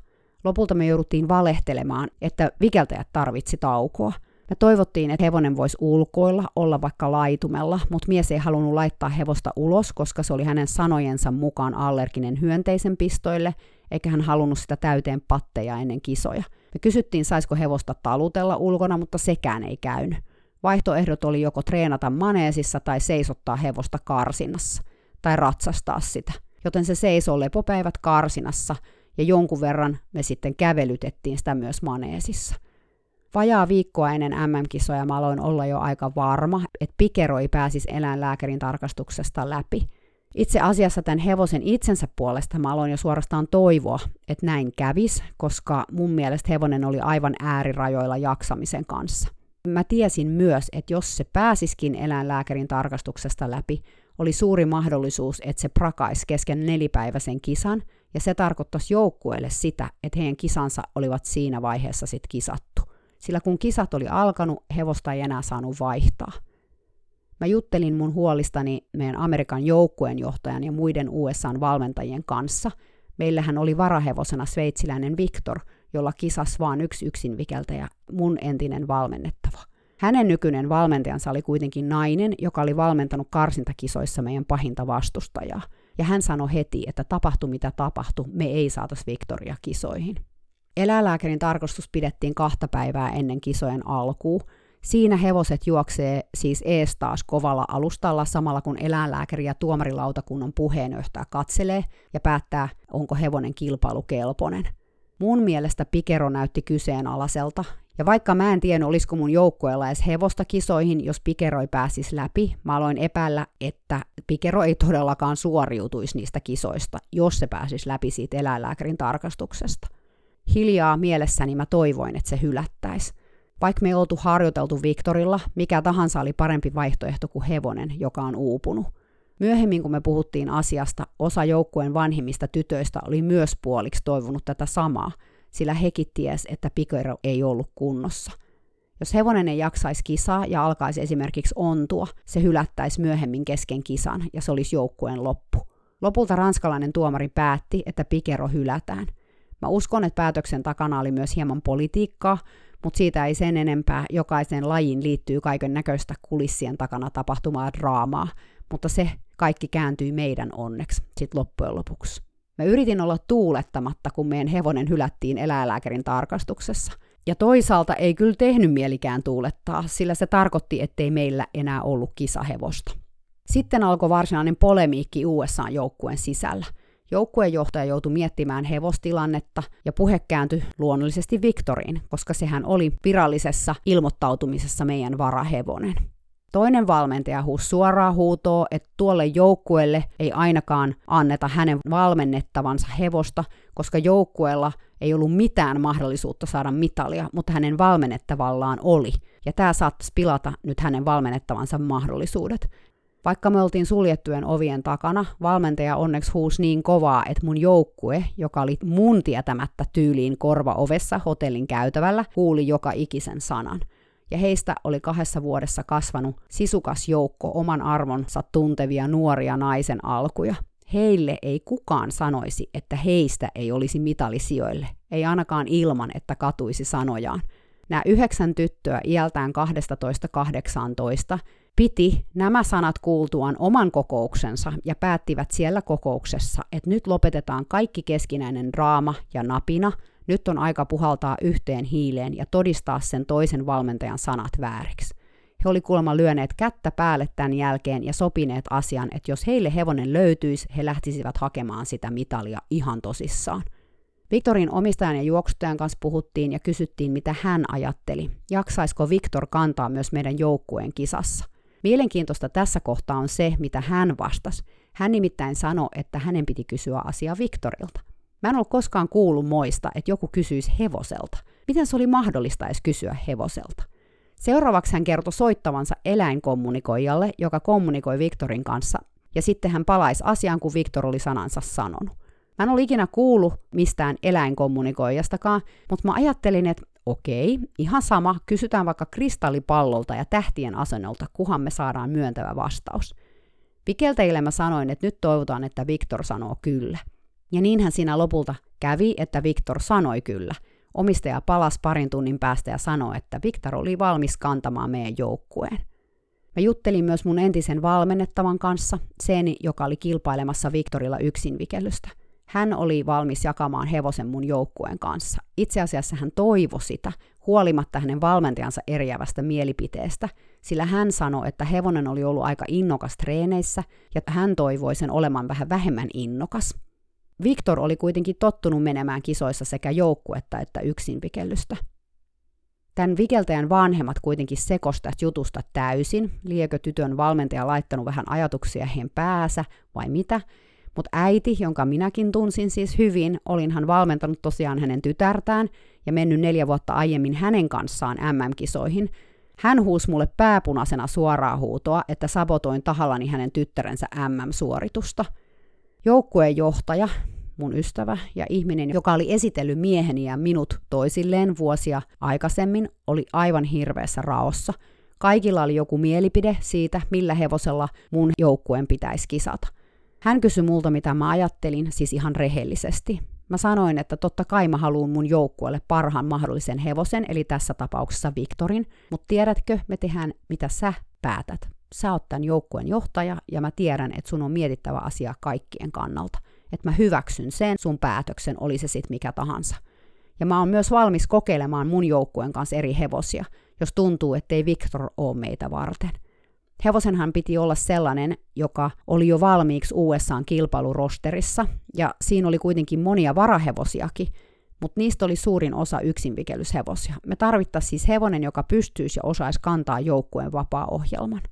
Lopulta me jouduttiin valehtelemaan, että vikeltäjät tarvitsi taukoa – me toivottiin, että hevonen voisi ulkoilla, olla vaikka laitumella, mutta mies ei halunnut laittaa hevosta ulos, koska se oli hänen sanojensa mukaan allerginen hyönteisen pistoille, eikä hän halunnut sitä täyteen patteja ennen kisoja. Me kysyttiin, saisiko hevosta talutella ulkona, mutta sekään ei käynyt. Vaihtoehdot oli joko treenata maneesissa tai seisottaa hevosta karsinassa, tai ratsastaa sitä. Joten se seisoo lepopäivät karsinassa, ja jonkun verran me sitten kävelytettiin sitä myös maneesissa. Vajaa viikkoa ennen MM-kisoja mä aloin olla jo aika varma, että Pikero ei pääsisi eläinlääkärin tarkastuksesta läpi. Itse asiassa tämän hevosen itsensä puolesta mä aloin jo suorastaan toivoa, että näin kävis, koska mun mielestä hevonen oli aivan äärirajoilla jaksamisen kanssa. Mä tiesin myös, että jos se pääsiskin eläinlääkärin tarkastuksesta läpi, oli suuri mahdollisuus, että se prakaisi kesken nelipäiväisen kisan, ja se tarkoittaisi joukkueelle sitä, että heidän kisansa olivat siinä vaiheessa sitten kisattu sillä kun kisat oli alkanut, hevosta ei enää saanut vaihtaa. Mä juttelin mun huolistani meidän Amerikan joukkueen johtajan ja muiden USAn valmentajien kanssa. Meillähän oli varahevosena sveitsiläinen Victor, jolla kisas vaan yksi yksinvikeltäjä, mun entinen valmennettava. Hänen nykyinen valmentajansa oli kuitenkin nainen, joka oli valmentanut karsintakisoissa meidän pahinta vastustajaa. Ja hän sanoi heti, että tapahtui mitä tapahtui, me ei saatas Victoria kisoihin. Eläinlääkärin tarkastus pidettiin kahta päivää ennen kisojen alkuun. Siinä hevoset juoksee siis ees taas kovalla alustalla samalla kun eläinlääkäri ja tuomarilautakunnan puheenjohtaja katselee ja päättää, onko hevonen kilpailukelpoinen. Mun mielestä Pikero näytti kyseenalaiselta, ja vaikka mä en tiedä, olisiko mun joukkueella edes hevosta kisoihin, jos Pikero ei pääsisi läpi, mä aloin epäillä, että Pikero ei todellakaan suoriutuisi niistä kisoista, jos se pääsisi läpi siitä eläinlääkärin tarkastuksesta. Hiljaa mielessäni mä toivoin, että se hylättäisi. Vaikka me ei oltu harjoiteltu Viktorilla, mikä tahansa oli parempi vaihtoehto kuin hevonen, joka on uupunut. Myöhemmin, kun me puhuttiin asiasta, osa joukkueen vanhimmista tytöistä oli myös puoliksi toivonut tätä samaa, sillä hekin ties, että Pikero ei ollut kunnossa. Jos hevonen ei jaksaisi kisaa ja alkaisi esimerkiksi ontua, se hylättäisi myöhemmin kesken kisan ja se olisi joukkueen loppu. Lopulta ranskalainen tuomari päätti, että Pikero hylätään. Mä uskon, että päätöksen takana oli myös hieman politiikkaa, mutta siitä ei sen enempää. Jokaisen lajin liittyy kaiken näköistä kulissien takana tapahtumaa draamaa, mutta se kaikki kääntyi meidän onneksi sit loppujen lopuksi. Mä yritin olla tuulettamatta, kun meidän hevonen hylättiin eläinlääkärin tarkastuksessa. Ja toisaalta ei kyllä tehnyt mielikään tuulettaa, sillä se tarkoitti, ettei meillä enää ollut kisahevosta. Sitten alkoi varsinainen polemiikki USA-joukkueen sisällä – Joukkuejohtaja joutui miettimään hevostilannetta ja puhe kääntyi luonnollisesti Viktoriin, koska sehän oli virallisessa ilmoittautumisessa meidän varahevonen. Toinen valmentaja huusi suoraa huutoa, että tuolle joukkueelle ei ainakaan anneta hänen valmennettavansa hevosta, koska joukkueella ei ollut mitään mahdollisuutta saada mitalia, mutta hänen valmennettavallaan oli. Ja tämä saattaisi pilata nyt hänen valmennettavansa mahdollisuudet. Vaikka me oltiin suljettujen ovien takana, valmentaja onneksi huusi niin kovaa, että mun joukkue, joka oli mun tietämättä tyyliin korva ovessa hotellin käytävällä, kuuli joka ikisen sanan. Ja heistä oli kahdessa vuodessa kasvanut sisukas joukko oman arvonsa tuntevia nuoria naisen alkuja. Heille ei kukaan sanoisi, että heistä ei olisi mitalisijoille, ei ainakaan ilman, että katuisi sanojaan. Nämä yhdeksän tyttöä iältään 12-18 piti nämä sanat kuultuaan oman kokouksensa ja päättivät siellä kokouksessa, että nyt lopetetaan kaikki keskinäinen draama ja napina, nyt on aika puhaltaa yhteen hiileen ja todistaa sen toisen valmentajan sanat vääriksi. He oli kuulemma lyöneet kättä päälle tämän jälkeen ja sopineet asian, että jos heille hevonen löytyisi, he lähtisivät hakemaan sitä mitalia ihan tosissaan. Viktorin omistajan ja juoksuttajan kanssa puhuttiin ja kysyttiin, mitä hän ajatteli. Jaksaisiko Viktor kantaa myös meidän joukkueen kisassa? Mielenkiintoista tässä kohtaa on se, mitä hän vastasi. Hän nimittäin sanoi, että hänen piti kysyä asiaa Viktorilta. Mä en ollut koskaan kuullut moista, että joku kysyisi hevoselta. Miten se oli mahdollista edes kysyä hevoselta? Seuraavaksi hän kertoi soittavansa eläinkommunikoijalle, joka kommunikoi Viktorin kanssa, ja sitten hän palaisi asiaan, kun Viktor oli sanansa sanonut. Mä en ole ikinä kuullut mistään eläinkommunikoijastakaan, mutta mä ajattelin, että okei, ihan sama, kysytään vaikka kristallipallolta ja tähtien asennolta, kuhan me saadaan myöntävä vastaus. Pikelteille mä sanoin, että nyt toivotaan, että Viktor sanoo kyllä. Ja niinhän siinä lopulta kävi, että Viktor sanoi kyllä. Omistaja palasi parin tunnin päästä ja sanoi, että Viktor oli valmis kantamaan meidän joukkueen. Mä juttelin myös mun entisen valmennettavan kanssa, sen, joka oli kilpailemassa Viktorilla yksinvikellystä – hän oli valmis jakamaan hevosen mun joukkueen kanssa. Itse asiassa hän toivoi sitä, huolimatta hänen valmentajansa eriävästä mielipiteestä, sillä hän sanoi, että hevonen oli ollut aika innokas treeneissä ja hän toivoi sen olemaan vähän vähemmän innokas. Viktor oli kuitenkin tottunut menemään kisoissa sekä joukkuetta että yksinpikellystä. Tämän vikeltäjän vanhemmat kuitenkin sekostavat jutusta täysin, liekö tytön valmentaja laittanut vähän ajatuksia heidän päässä vai mitä, mutta äiti, jonka minäkin tunsin siis hyvin, olinhan valmentanut tosiaan hänen tytärtään ja mennyt neljä vuotta aiemmin hänen kanssaan MM-kisoihin. Hän huusi mulle pääpunaisena suoraa huutoa, että sabotoin tahallani hänen tyttärensä MM-suoritusta. Joukkueen johtaja, mun ystävä ja ihminen, joka oli esitellyt mieheni ja minut toisilleen vuosia aikaisemmin, oli aivan hirveässä raossa. Kaikilla oli joku mielipide siitä, millä hevosella mun joukkueen pitäisi kisata – hän kysyi multa, mitä mä ajattelin, siis ihan rehellisesti. Mä sanoin, että totta kai mä haluan mun joukkueelle parhaan mahdollisen hevosen, eli tässä tapauksessa Viktorin, mutta tiedätkö, me tehdään mitä sä päätät. Sä oot tämän joukkueen johtaja ja mä tiedän, että sun on mietittävä asia kaikkien kannalta. Että mä hyväksyn sen sun päätöksen, oli se sitten mikä tahansa. Ja mä oon myös valmis kokeilemaan mun joukkueen kanssa eri hevosia. jos tuntuu, ettei Victor ole meitä varten. Hevosenhan piti olla sellainen, joka oli jo valmiiksi USAn kilpailurosterissa, ja siinä oli kuitenkin monia varahevosiakin, mutta niistä oli suurin osa yksinvikelyshevosia. Me tarvittaisiin siis hevonen, joka pystyisi ja osaisi kantaa joukkueen vapaa-ohjelman.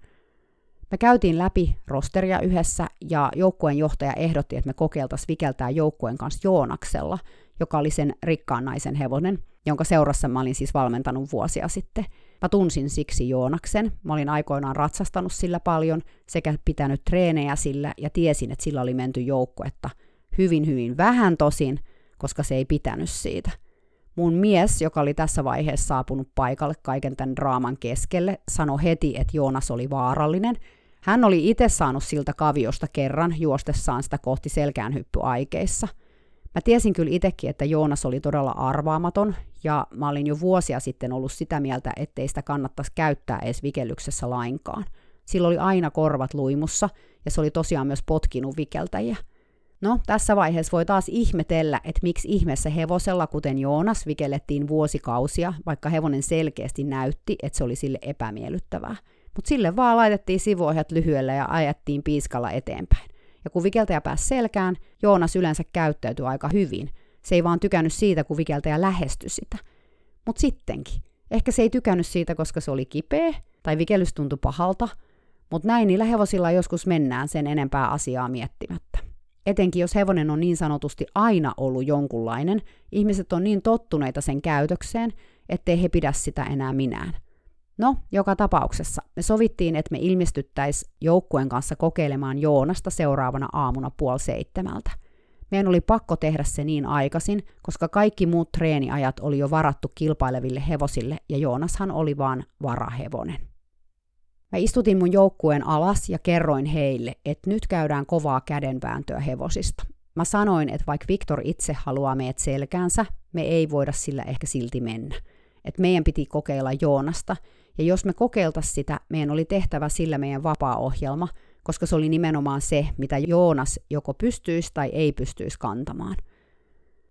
Me käytiin läpi rosteria yhdessä ja joukkueen johtaja ehdotti, että me kokeiltaisiin vikeltää joukkueen kanssa Joonaksella, joka oli sen rikkaan naisen hevonen, jonka seurassa mä olin siis valmentanut vuosia sitten. Mä tunsin siksi Joonaksen, mä olin aikoinaan ratsastanut sillä paljon sekä pitänyt treenejä sillä ja tiesin, että sillä oli menty joukkuetta hyvin hyvin vähän tosin, koska se ei pitänyt siitä. Mun mies, joka oli tässä vaiheessa saapunut paikalle kaiken tämän draaman keskelle, sanoi heti, että Joonas oli vaarallinen. Hän oli itse saanut siltä kaviosta kerran juostessaan sitä kohti selkäänhyppyaikeissa. Mä tiesin kyllä itsekin, että Joonas oli todella arvaamaton, ja mä olin jo vuosia sitten ollut sitä mieltä, ettei sitä kannattaisi käyttää edes vikellyksessä lainkaan. Sillä oli aina korvat luimussa, ja se oli tosiaan myös potkinut vikeltäjiä – No, tässä vaiheessa voi taas ihmetellä, että miksi ihmeessä hevosella, kuten Joonas, vikellettiin vuosikausia, vaikka hevonen selkeästi näytti, että se oli sille epämiellyttävää. Mutta sille vaan laitettiin sivuohjat lyhyelle ja ajettiin piiskalla eteenpäin. Ja kun vikeltäjä pääsi selkään, Joonas yleensä käyttäytyi aika hyvin. Se ei vaan tykännyt siitä, kun vikeltäjä lähestyi sitä. Mutta sittenkin. Ehkä se ei tykännyt siitä, koska se oli kipeä, tai vikellys tuntui pahalta, mutta näin niillä hevosilla joskus mennään sen enempää asiaa miettimättä. Etenkin jos hevonen on niin sanotusti aina ollut jonkunlainen, ihmiset on niin tottuneita sen käytökseen, ettei he pidä sitä enää minään. No, joka tapauksessa me sovittiin, että me ilmestyttäis joukkueen kanssa kokeilemaan Joonasta seuraavana aamuna puoli seitsemältä. Meidän oli pakko tehdä se niin aikaisin, koska kaikki muut treeniajat oli jo varattu kilpaileville hevosille ja Joonashan oli vaan varahevonen. Mä istutin mun joukkueen alas ja kerroin heille, että nyt käydään kovaa kädenvääntöä hevosista. Mä sanoin, että vaikka Viktor itse haluaa meidät selkäänsä, me ei voida sillä ehkä silti mennä. Että meidän piti kokeilla Joonasta, ja jos me kokeiltaisiin sitä, meidän oli tehtävä sillä meidän vapaa-ohjelma, koska se oli nimenomaan se, mitä Joonas joko pystyisi tai ei pystyisi kantamaan –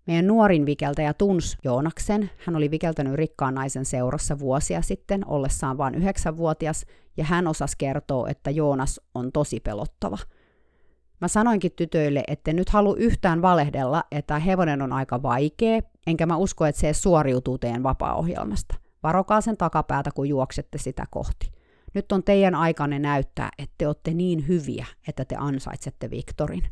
meidän nuorin vikeltäjä tunsi Joonaksen. Hän oli vikeltänyt rikkaan naisen seurassa vuosia sitten, ollessaan vain yhdeksänvuotias, ja hän osasi kertoa, että Joonas on tosi pelottava. Mä sanoinkin tytöille, että nyt halu yhtään valehdella, että hevonen on aika vaikea, enkä mä usko, että se suoriutuu teidän vapaa-ohjelmasta. Varokaa sen takapäätä, kun juoksette sitä kohti. Nyt on teidän aikanne näyttää, että te olette niin hyviä, että te ansaitsette Viktorin.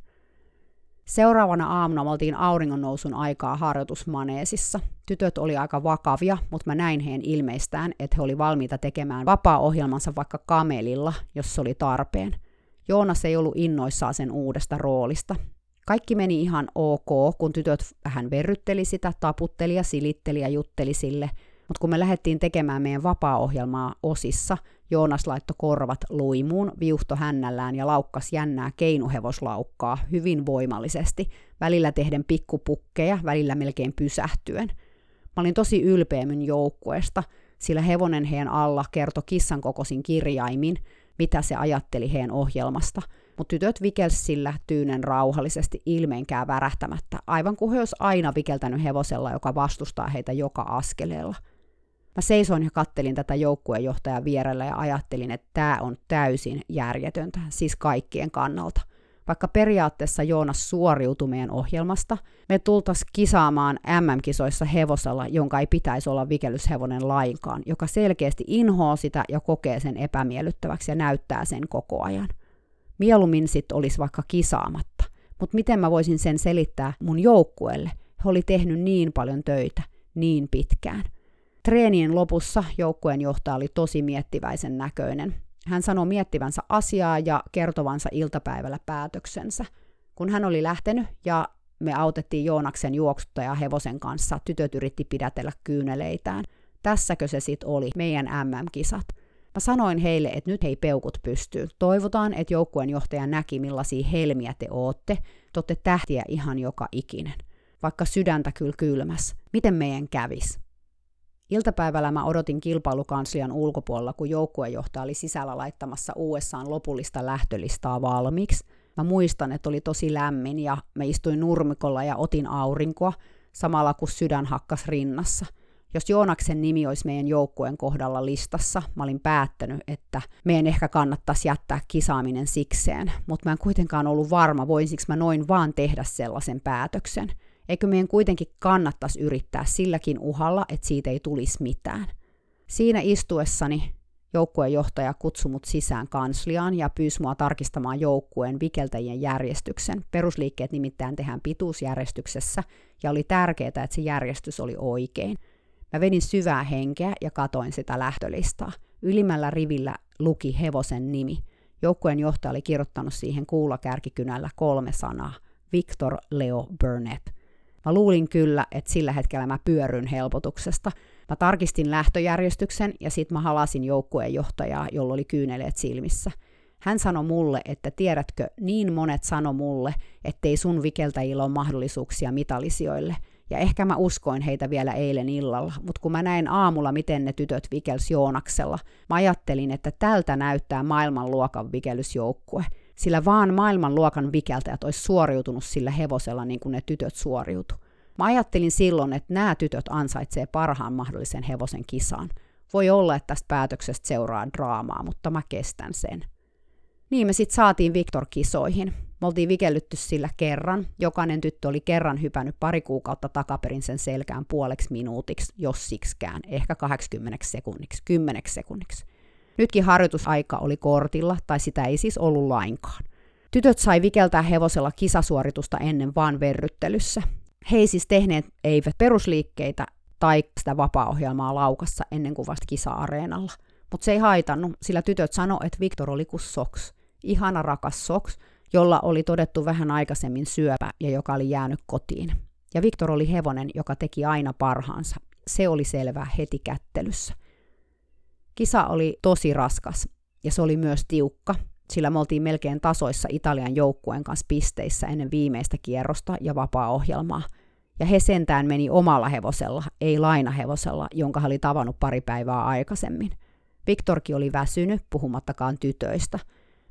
Seuraavana aamuna me oltiin auringonnousun aikaa harjoitusmaneesissa. Tytöt oli aika vakavia, mutta mä näin heidän ilmeistään, että he oli valmiita tekemään vapaa-ohjelmansa vaikka kamelilla, jos se oli tarpeen. Joonas ei ollut innoissaan sen uudesta roolista. Kaikki meni ihan ok, kun tytöt vähän verrytteli sitä, taputteli ja silitteli ja jutteli sille, mutta kun me lähdettiin tekemään meidän vapaa-ohjelmaa osissa, Joonas laittoi korvat luimuun, viuhto hännällään ja laukkas jännää keinuhevoslaukkaa hyvin voimallisesti, välillä tehden pikkupukkeja, välillä melkein pysähtyen. Mä olin tosi ylpeä mun joukkueesta, sillä hevonen heidän alla kertoi kissan kokoisin kirjaimin, mitä se ajatteli heidän ohjelmasta, mutta tytöt vikels sillä tyynen rauhallisesti ilmeenkään värähtämättä, aivan kuin he olisi aina vikeltänyt hevosella, joka vastustaa heitä joka askeleella – Mä seisoin ja kattelin tätä joukkuejohtajan vierellä ja ajattelin, että tämä on täysin järjetöntä, siis kaikkien kannalta. Vaikka periaatteessa Joonas suoriutui meidän ohjelmasta, me tultas kisaamaan MM-kisoissa hevosella, jonka ei pitäisi olla vikelyshevonen lainkaan, joka selkeästi inhoaa sitä ja kokee sen epämiellyttäväksi ja näyttää sen koko ajan. Mieluummin sit olisi vaikka kisaamatta. Mutta miten mä voisin sen selittää mun joukkueelle? He oli tehnyt niin paljon töitä, niin pitkään – Treenien lopussa joukkueen johtaja oli tosi miettiväisen näköinen. Hän sanoi miettivänsä asiaa ja kertovansa iltapäivällä päätöksensä. Kun hän oli lähtenyt ja me autettiin Joonaksen juoksuttaja hevosen kanssa, tytöt yritti pidätellä kyyneleitään. Tässäkö se sitten oli, meidän MM-kisat. Mä sanoin heille, että nyt hei peukut pystyy. Toivotaan, että joukkueen johtaja näki, millaisia helmiä te ootte. Te tähtiä ihan joka ikinen. Vaikka sydäntä kyllä kylmäs. Miten meidän kävis? Iltapäivällä mä odotin kilpailukanslian ulkopuolella, kun joukkuejohtaja oli sisällä laittamassa USAn lopullista lähtölistaa valmiiksi. Mä muistan, että oli tosi lämmin ja mä istuin nurmikolla ja otin aurinkoa, samalla kun sydän hakkas rinnassa. jos Joonaksen nimi olisi meidän joukkueen kohdalla listassa, mä olin päättänyt, että meidän ehkä kannattaisi jättää kisaaminen sikseen, mutta mä en kuitenkaan ollut varma, voisinko mä noin vaan tehdä sellaisen päätöksen. Eikö meidän kuitenkin kannattaisi yrittää silläkin uhalla, että siitä ei tulisi mitään. Siinä istuessani joukkueen johtaja kutsui mut sisään kansliaan ja pyysi mua tarkistamaan joukkueen vikeltäjien järjestyksen. Perusliikkeet nimittäin tehdään pituusjärjestyksessä ja oli tärkeää, että se järjestys oli oikein. Mä vedin syvää henkeä ja katoin sitä lähtölistaa. Ylimmällä rivillä luki hevosen nimi. Joukkueen johtaja oli kirjoittanut siihen kuulakärkikynällä kolme sanaa. Victor Leo Burnett. Mä luulin kyllä, että sillä hetkellä mä pyörryn helpotuksesta. Mä tarkistin lähtöjärjestyksen ja sit mä halasin joukkueen johtajaa, jolla oli kyyneleet silmissä. Hän sanoi mulle, että tiedätkö, niin monet sano mulle, ettei sun vikeltäjillä ole mahdollisuuksia mitallisijoille – ja ehkä mä uskoin heitä vielä eilen illalla, mutta kun mä näin aamulla, miten ne tytöt vikels Joonaksella, mä ajattelin, että tältä näyttää maailmanluokan vikelysjoukkue, sillä vaan maailmanluokan vikeltäjät olisi suoriutunut sillä hevosella niin kuin ne tytöt suoriutu. Mä ajattelin silloin, että nämä tytöt ansaitsee parhaan mahdollisen hevosen kisaan. Voi olla, että tästä päätöksestä seuraa draamaa, mutta mä kestän sen. Niin me sitten saatiin Victor-kisoihin. Me oltiin vikellytty sillä kerran. Jokainen tyttö oli kerran hypännyt pari kuukautta takaperin sen selkään puoleksi minuutiksi, jos siksikään, ehkä 80 sekunniksi, 10 sekunniksi. Nytkin harjoitusaika oli kortilla, tai sitä ei siis ollut lainkaan. Tytöt sai vikeltää hevosella kisasuoritusta ennen vaan verryttelyssä. He ei siis tehneet eivät perusliikkeitä tai sitä vapaa-ohjelmaa laukassa ennen kuin vasta kisa-areenalla. Mutta se ei haitannut, sillä tytöt sano, että Viktor oli kuin soks. Ihana rakas soks, jolla oli todettu vähän aikaisemmin syöpä ja joka oli jäänyt kotiin. Ja Viktor oli hevonen, joka teki aina parhaansa. Se oli selvää heti kättelyssä. Kisa oli tosi raskas ja se oli myös tiukka, sillä me oltiin melkein tasoissa Italian joukkueen kanssa pisteissä ennen viimeistä kierrosta ja vapaa-ohjelmaa. Ja he sentään meni omalla hevosella, ei lainahevosella, jonka oli tavannut pari päivää aikaisemmin. Viktorki oli väsynyt, puhumattakaan tytöistä –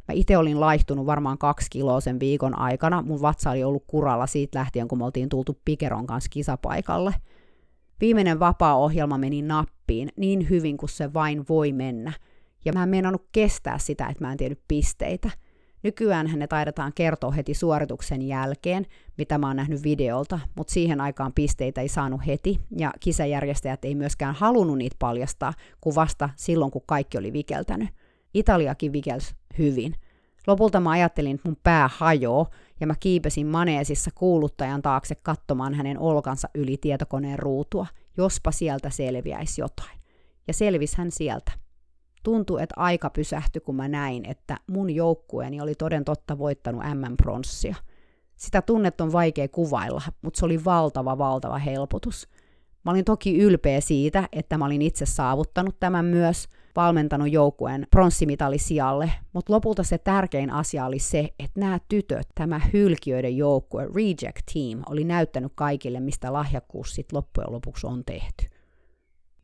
Mä itse olin laihtunut varmaan kaksi kiloa sen viikon aikana. Mun vatsa oli ollut kuralla siitä lähtien, kun me oltiin tultu Pikeron kanssa kisapaikalle. Viimeinen vapaa-ohjelma meni nappiin niin hyvin kuin se vain voi mennä. Ja mä en meinannut kestää sitä, että mä en tiennyt pisteitä. Nykyään ne taidetaan kertoa heti suorituksen jälkeen, mitä mä oon nähnyt videolta, mutta siihen aikaan pisteitä ei saanut heti, ja kisajärjestäjät ei myöskään halunnut niitä paljastaa, kuin vasta silloin, kun kaikki oli vikeltänyt. Italiakin vikels hyvin. Lopulta mä ajattelin, että mun pää hajoo, ja mä kiipesin maneesissa kuuluttajan taakse katsomaan hänen olkansa yli tietokoneen ruutua, jospa sieltä selviäisi jotain. Ja selvisi hän sieltä. Tuntui, että aika pysähtyi, kun mä näin, että mun joukkueeni oli toden totta voittanut M-pronssia. Sitä tunnet on vaikea kuvailla, mutta se oli valtava, valtava helpotus. Mä olin toki ylpeä siitä, että mä olin itse saavuttanut tämän myös – valmentanut joukkueen pronssimitali sijalle, mutta lopulta se tärkein asia oli se, että nämä tytöt, tämä hylkiöiden joukkue, Reject Team, oli näyttänyt kaikille, mistä lahjakkuus sitten loppujen lopuksi on tehty.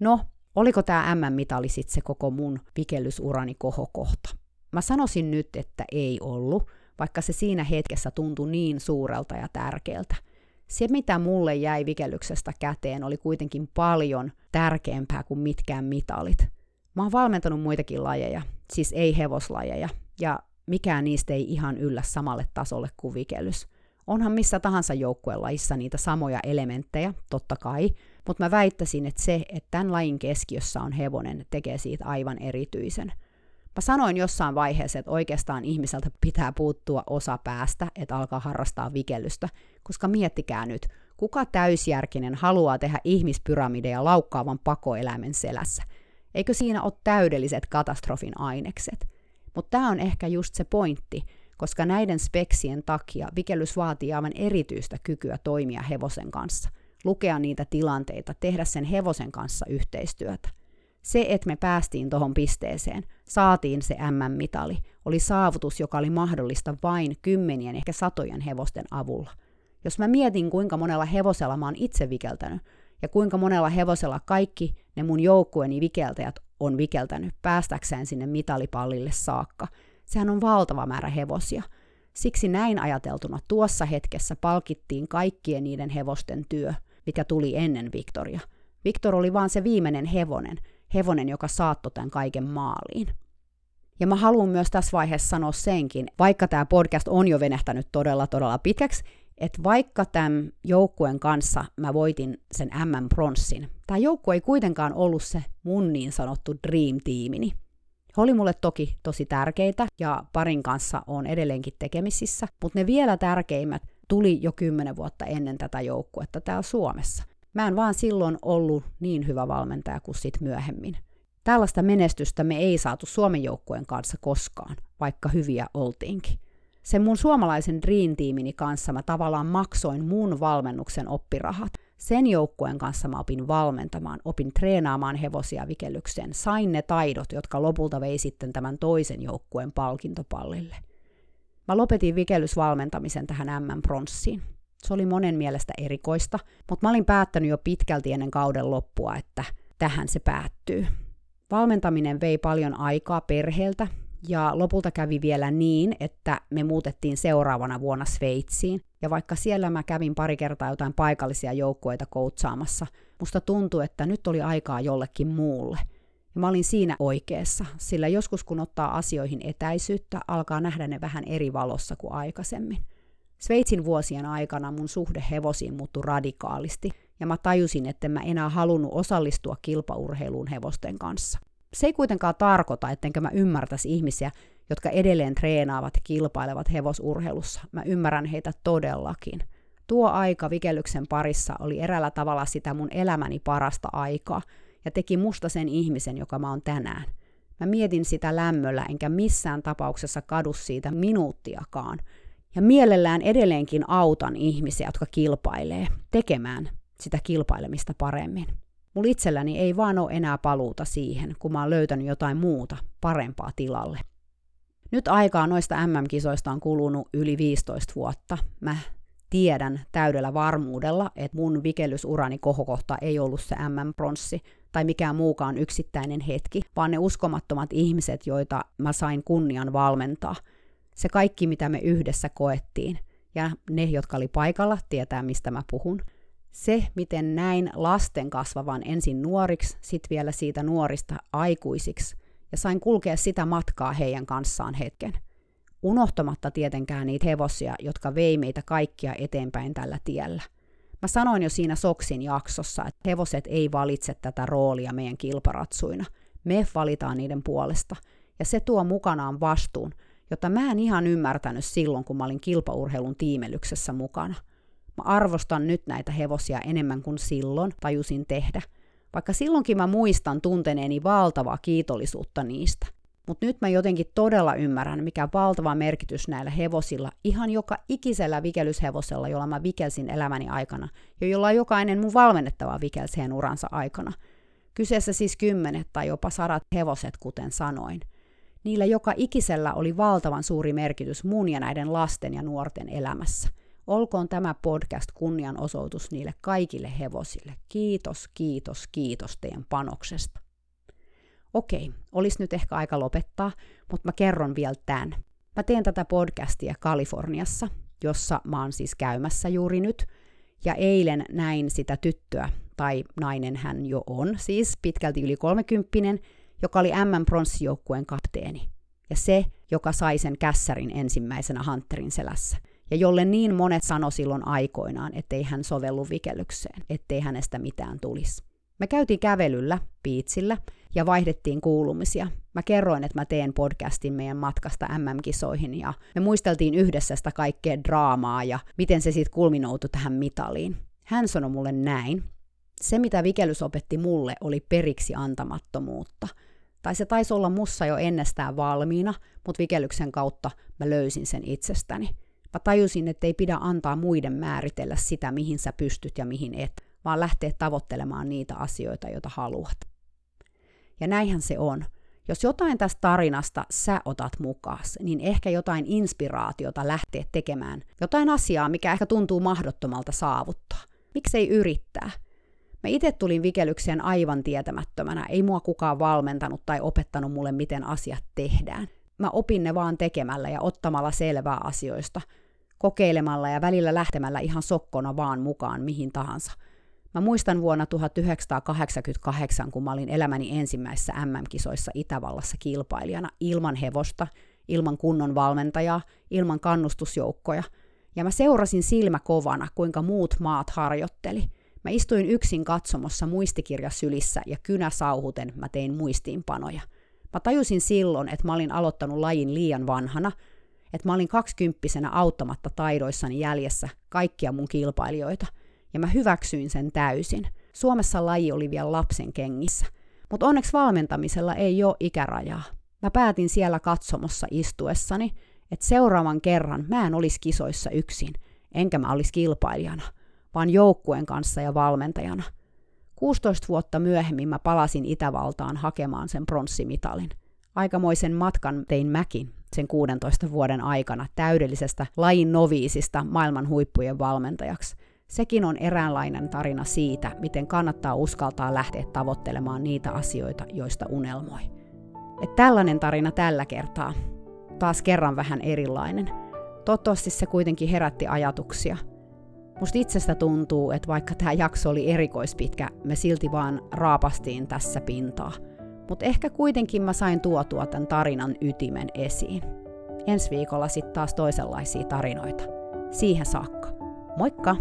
No, oliko tämä M-mitali sitten se koko mun vikellysurani kohokohta? Mä sanoisin nyt, että ei ollut, vaikka se siinä hetkessä tuntui niin suurelta ja tärkeältä. Se, mitä mulle jäi vikellyksestä käteen, oli kuitenkin paljon tärkeämpää kuin mitkään mitalit. Mä oon valmentanut muitakin lajeja, siis ei hevoslajeja, ja mikään niistä ei ihan yllä samalle tasolle kuin vikellys. Onhan missä tahansa joukkuelajissa niitä samoja elementtejä, totta kai, mutta mä väittäisin, että se, että tämän lajin keskiössä on hevonen, tekee siitä aivan erityisen. Mä sanoin jossain vaiheessa, että oikeastaan ihmiseltä pitää puuttua osa päästä, että alkaa harrastaa vikellystä, koska miettikää nyt, kuka täysjärkinen haluaa tehdä ihmispyramideja laukkaavan pakoeläimen selässä – Eikö siinä ole täydelliset katastrofin ainekset? Mutta tämä on ehkä just se pointti, koska näiden speksien takia vikellys vaatii aivan erityistä kykyä toimia hevosen kanssa, lukea niitä tilanteita, tehdä sen hevosen kanssa yhteistyötä. Se, että me päästiin tuohon pisteeseen, saatiin se MM-mitali, oli saavutus, joka oli mahdollista vain kymmenien, ehkä satojen hevosten avulla. Jos mä mietin, kuinka monella hevosella mä oon itse vikeltänyt, ja kuinka monella hevosella kaikki ne mun joukkueeni vikeltäjät on vikeltänyt päästäkseen sinne mitalipallille saakka. Sehän on valtava määrä hevosia. Siksi näin ajateltuna tuossa hetkessä palkittiin kaikkien niiden hevosten työ, mikä tuli ennen Victoria. Viktor oli vaan se viimeinen hevonen, hevonen, joka saattoi tämän kaiken maaliin. Ja mä haluan myös tässä vaiheessa sanoa senkin, vaikka tämä podcast on jo venähtänyt todella todella pitkäksi, että vaikka tämän joukkueen kanssa mä voitin sen M-pronssin, tämä joukkue ei kuitenkaan ollut se mun niin sanottu dream-tiimini. He oli mulle toki tosi tärkeitä ja parin kanssa on edelleenkin tekemisissä, mutta ne vielä tärkeimmät tuli jo kymmenen vuotta ennen tätä joukkuetta täällä Suomessa. Mä en vaan silloin ollut niin hyvä valmentaja kuin sit myöhemmin. Tällaista menestystä me ei saatu Suomen joukkueen kanssa koskaan, vaikka hyviä oltiinkin. Sen mun suomalaisen Dream-tiimini kanssa mä tavallaan maksoin mun valmennuksen oppirahat. Sen joukkueen kanssa mä opin valmentamaan, opin treenaamaan hevosia vikellykseen, sain ne taidot, jotka lopulta vei sitten tämän toisen joukkueen palkintopallille. Mä lopetin vikellysvalmentamisen tähän M-pronssiin. Se oli monen mielestä erikoista, mutta mä olin päättänyt jo pitkälti ennen kauden loppua, että tähän se päättyy. Valmentaminen vei paljon aikaa perheeltä, ja lopulta kävi vielä niin, että me muutettiin seuraavana vuonna Sveitsiin. Ja vaikka siellä mä kävin pari kertaa jotain paikallisia joukkueita koutsaamassa, musta tuntui, että nyt oli aikaa jollekin muulle. Ja mä olin siinä oikeassa, sillä joskus kun ottaa asioihin etäisyyttä, alkaa nähdä ne vähän eri valossa kuin aikaisemmin. Sveitsin vuosien aikana mun suhde hevosiin muuttui radikaalisti, ja mä tajusin, että mä enää halunnut osallistua kilpaurheiluun hevosten kanssa. Se ei kuitenkaan tarkoita, ettenkö mä ymmärtäisi ihmisiä, jotka edelleen treenaavat ja kilpailevat hevosurheilussa. Mä ymmärrän heitä todellakin. Tuo aika vikellyksen parissa oli erällä tavalla sitä mun elämäni parasta aikaa ja teki musta sen ihmisen, joka mä oon tänään. Mä mietin sitä lämmöllä enkä missään tapauksessa kadu siitä minuuttiakaan. Ja mielellään edelleenkin autan ihmisiä, jotka kilpailee, tekemään sitä kilpailemista paremmin. Mulla itselläni ei vaan ole enää paluuta siihen, kun mä oon löytänyt jotain muuta, parempaa tilalle. Nyt aikaa noista MM-kisoista on kulunut yli 15 vuotta. Mä tiedän täydellä varmuudella, että mun vikellysurani kohokohta ei ollut se MM-pronssi tai mikään muukaan yksittäinen hetki, vaan ne uskomattomat ihmiset, joita mä sain kunnian valmentaa. Se kaikki, mitä me yhdessä koettiin. Ja ne, jotka oli paikalla, tietää, mistä mä puhun – se, miten näin lasten kasvavan ensin nuoriksi, sitten vielä siitä nuorista aikuisiksi, ja sain kulkea sitä matkaa heidän kanssaan hetken. Unohtamatta tietenkään niitä hevosia, jotka vei meitä kaikkia eteenpäin tällä tiellä. Mä sanoin jo siinä Soksin jaksossa, että hevoset ei valitse tätä roolia meidän kilparatsuina. Me valitaan niiden puolesta. Ja se tuo mukanaan vastuun, jota mä en ihan ymmärtänyt silloin, kun mä olin kilpaurheilun tiimelyksessä mukana – Mä arvostan nyt näitä hevosia enemmän kuin silloin tajusin tehdä. Vaikka silloinkin mä muistan tunteneeni valtavaa kiitollisuutta niistä. Mutta nyt mä jotenkin todella ymmärrän, mikä valtava merkitys näillä hevosilla, ihan joka ikisellä vikelyshevosella, jolla mä vikelsin elämäni aikana, ja jolla jokainen mun valmennettava vikelsi uransa aikana. Kyseessä siis kymmenet tai jopa sadat hevoset, kuten sanoin. Niillä joka ikisellä oli valtavan suuri merkitys mun ja näiden lasten ja nuorten elämässä – Olkoon tämä podcast kunnianosoitus niille kaikille hevosille. Kiitos, kiitos, kiitos teidän panoksesta. Okei, olisi nyt ehkä aika lopettaa, mutta mä kerron vielä tämän. Mä teen tätä podcastia Kaliforniassa, jossa mä oon siis käymässä juuri nyt, ja eilen näin sitä tyttöä, tai nainen hän jo on, siis pitkälti yli kolmekymppinen, joka oli M-pronssijoukkueen kapteeni. Ja se, joka sai sen kässärin ensimmäisenä Hunterin selässä – ja jolle niin monet sano silloin aikoinaan, ettei hän sovellu vikellykseen, ettei hänestä mitään tulisi. Me käytiin kävelyllä, piitsillä, ja vaihdettiin kuulumisia. Mä kerroin, että mä teen podcastin meidän matkasta MM-kisoihin, ja me muisteltiin yhdessä sitä kaikkea draamaa ja miten se sitten kulminoutui tähän mitaliin. Hän sanoi mulle näin. Se, mitä vikellys opetti mulle, oli periksi antamattomuutta. Tai se taisi olla mussa jo ennestään valmiina, mutta vikellyksen kautta mä löysin sen itsestäni. Mä tajusin, että ei pidä antaa muiden määritellä sitä, mihin sä pystyt ja mihin et, vaan lähteä tavoittelemaan niitä asioita, joita haluat. Ja näinhän se on. Jos jotain tästä tarinasta sä otat mukaan, niin ehkä jotain inspiraatiota lähteä tekemään, jotain asiaa, mikä ehkä tuntuu mahdottomalta saavuttaa. Miksei yrittää? Mä itse tulin vikelykseen aivan tietämättömänä, ei mua kukaan valmentanut tai opettanut mulle, miten asiat tehdään. Mä opin ne vaan tekemällä ja ottamalla selvää asioista – kokeilemalla ja välillä lähtemällä ihan sokkona vaan mukaan mihin tahansa. Mä muistan vuonna 1988, kun mä olin elämäni ensimmäisessä MM-kisoissa Itävallassa kilpailijana ilman hevosta, ilman kunnon valmentajaa, ilman kannustusjoukkoja. Ja mä seurasin silmä kovana, kuinka muut maat harjoitteli. Mä istuin yksin katsomossa muistikirja sylissä ja kynä sauhuten mä tein muistiinpanoja. Mä tajusin silloin, että mä olin aloittanut lajin liian vanhana, että mä olin kaksikymppisenä auttamatta taidoissani jäljessä kaikkia mun kilpailijoita – ja mä hyväksyin sen täysin. Suomessa laji oli vielä lapsen kengissä. Mutta onneksi valmentamisella ei ole ikärajaa. Mä päätin siellä katsomossa istuessani, että seuraavan kerran mä en olisi kisoissa yksin, enkä mä olisi kilpailijana, vaan joukkueen kanssa ja valmentajana. 16 vuotta myöhemmin mä palasin Itävaltaan hakemaan sen pronssimitalin. Aikamoisen matkan tein mäkin sen 16 vuoden aikana täydellisestä lajin noviisista maailman huippujen valmentajaksi – Sekin on eräänlainen tarina siitä, miten kannattaa uskaltaa lähteä tavoittelemaan niitä asioita, joista unelmoi. Et tällainen tarina tällä kertaa. Taas kerran vähän erilainen. Toivottavasti se kuitenkin herätti ajatuksia. Musta itsestä tuntuu, että vaikka tämä jakso oli erikoispitkä, me silti vaan raapastiin tässä pintaa. Mutta ehkä kuitenkin mä sain tuotua tämän tarinan ytimen esiin. Ensi viikolla sitten taas toisenlaisia tarinoita. Siihen saakka. Moikka!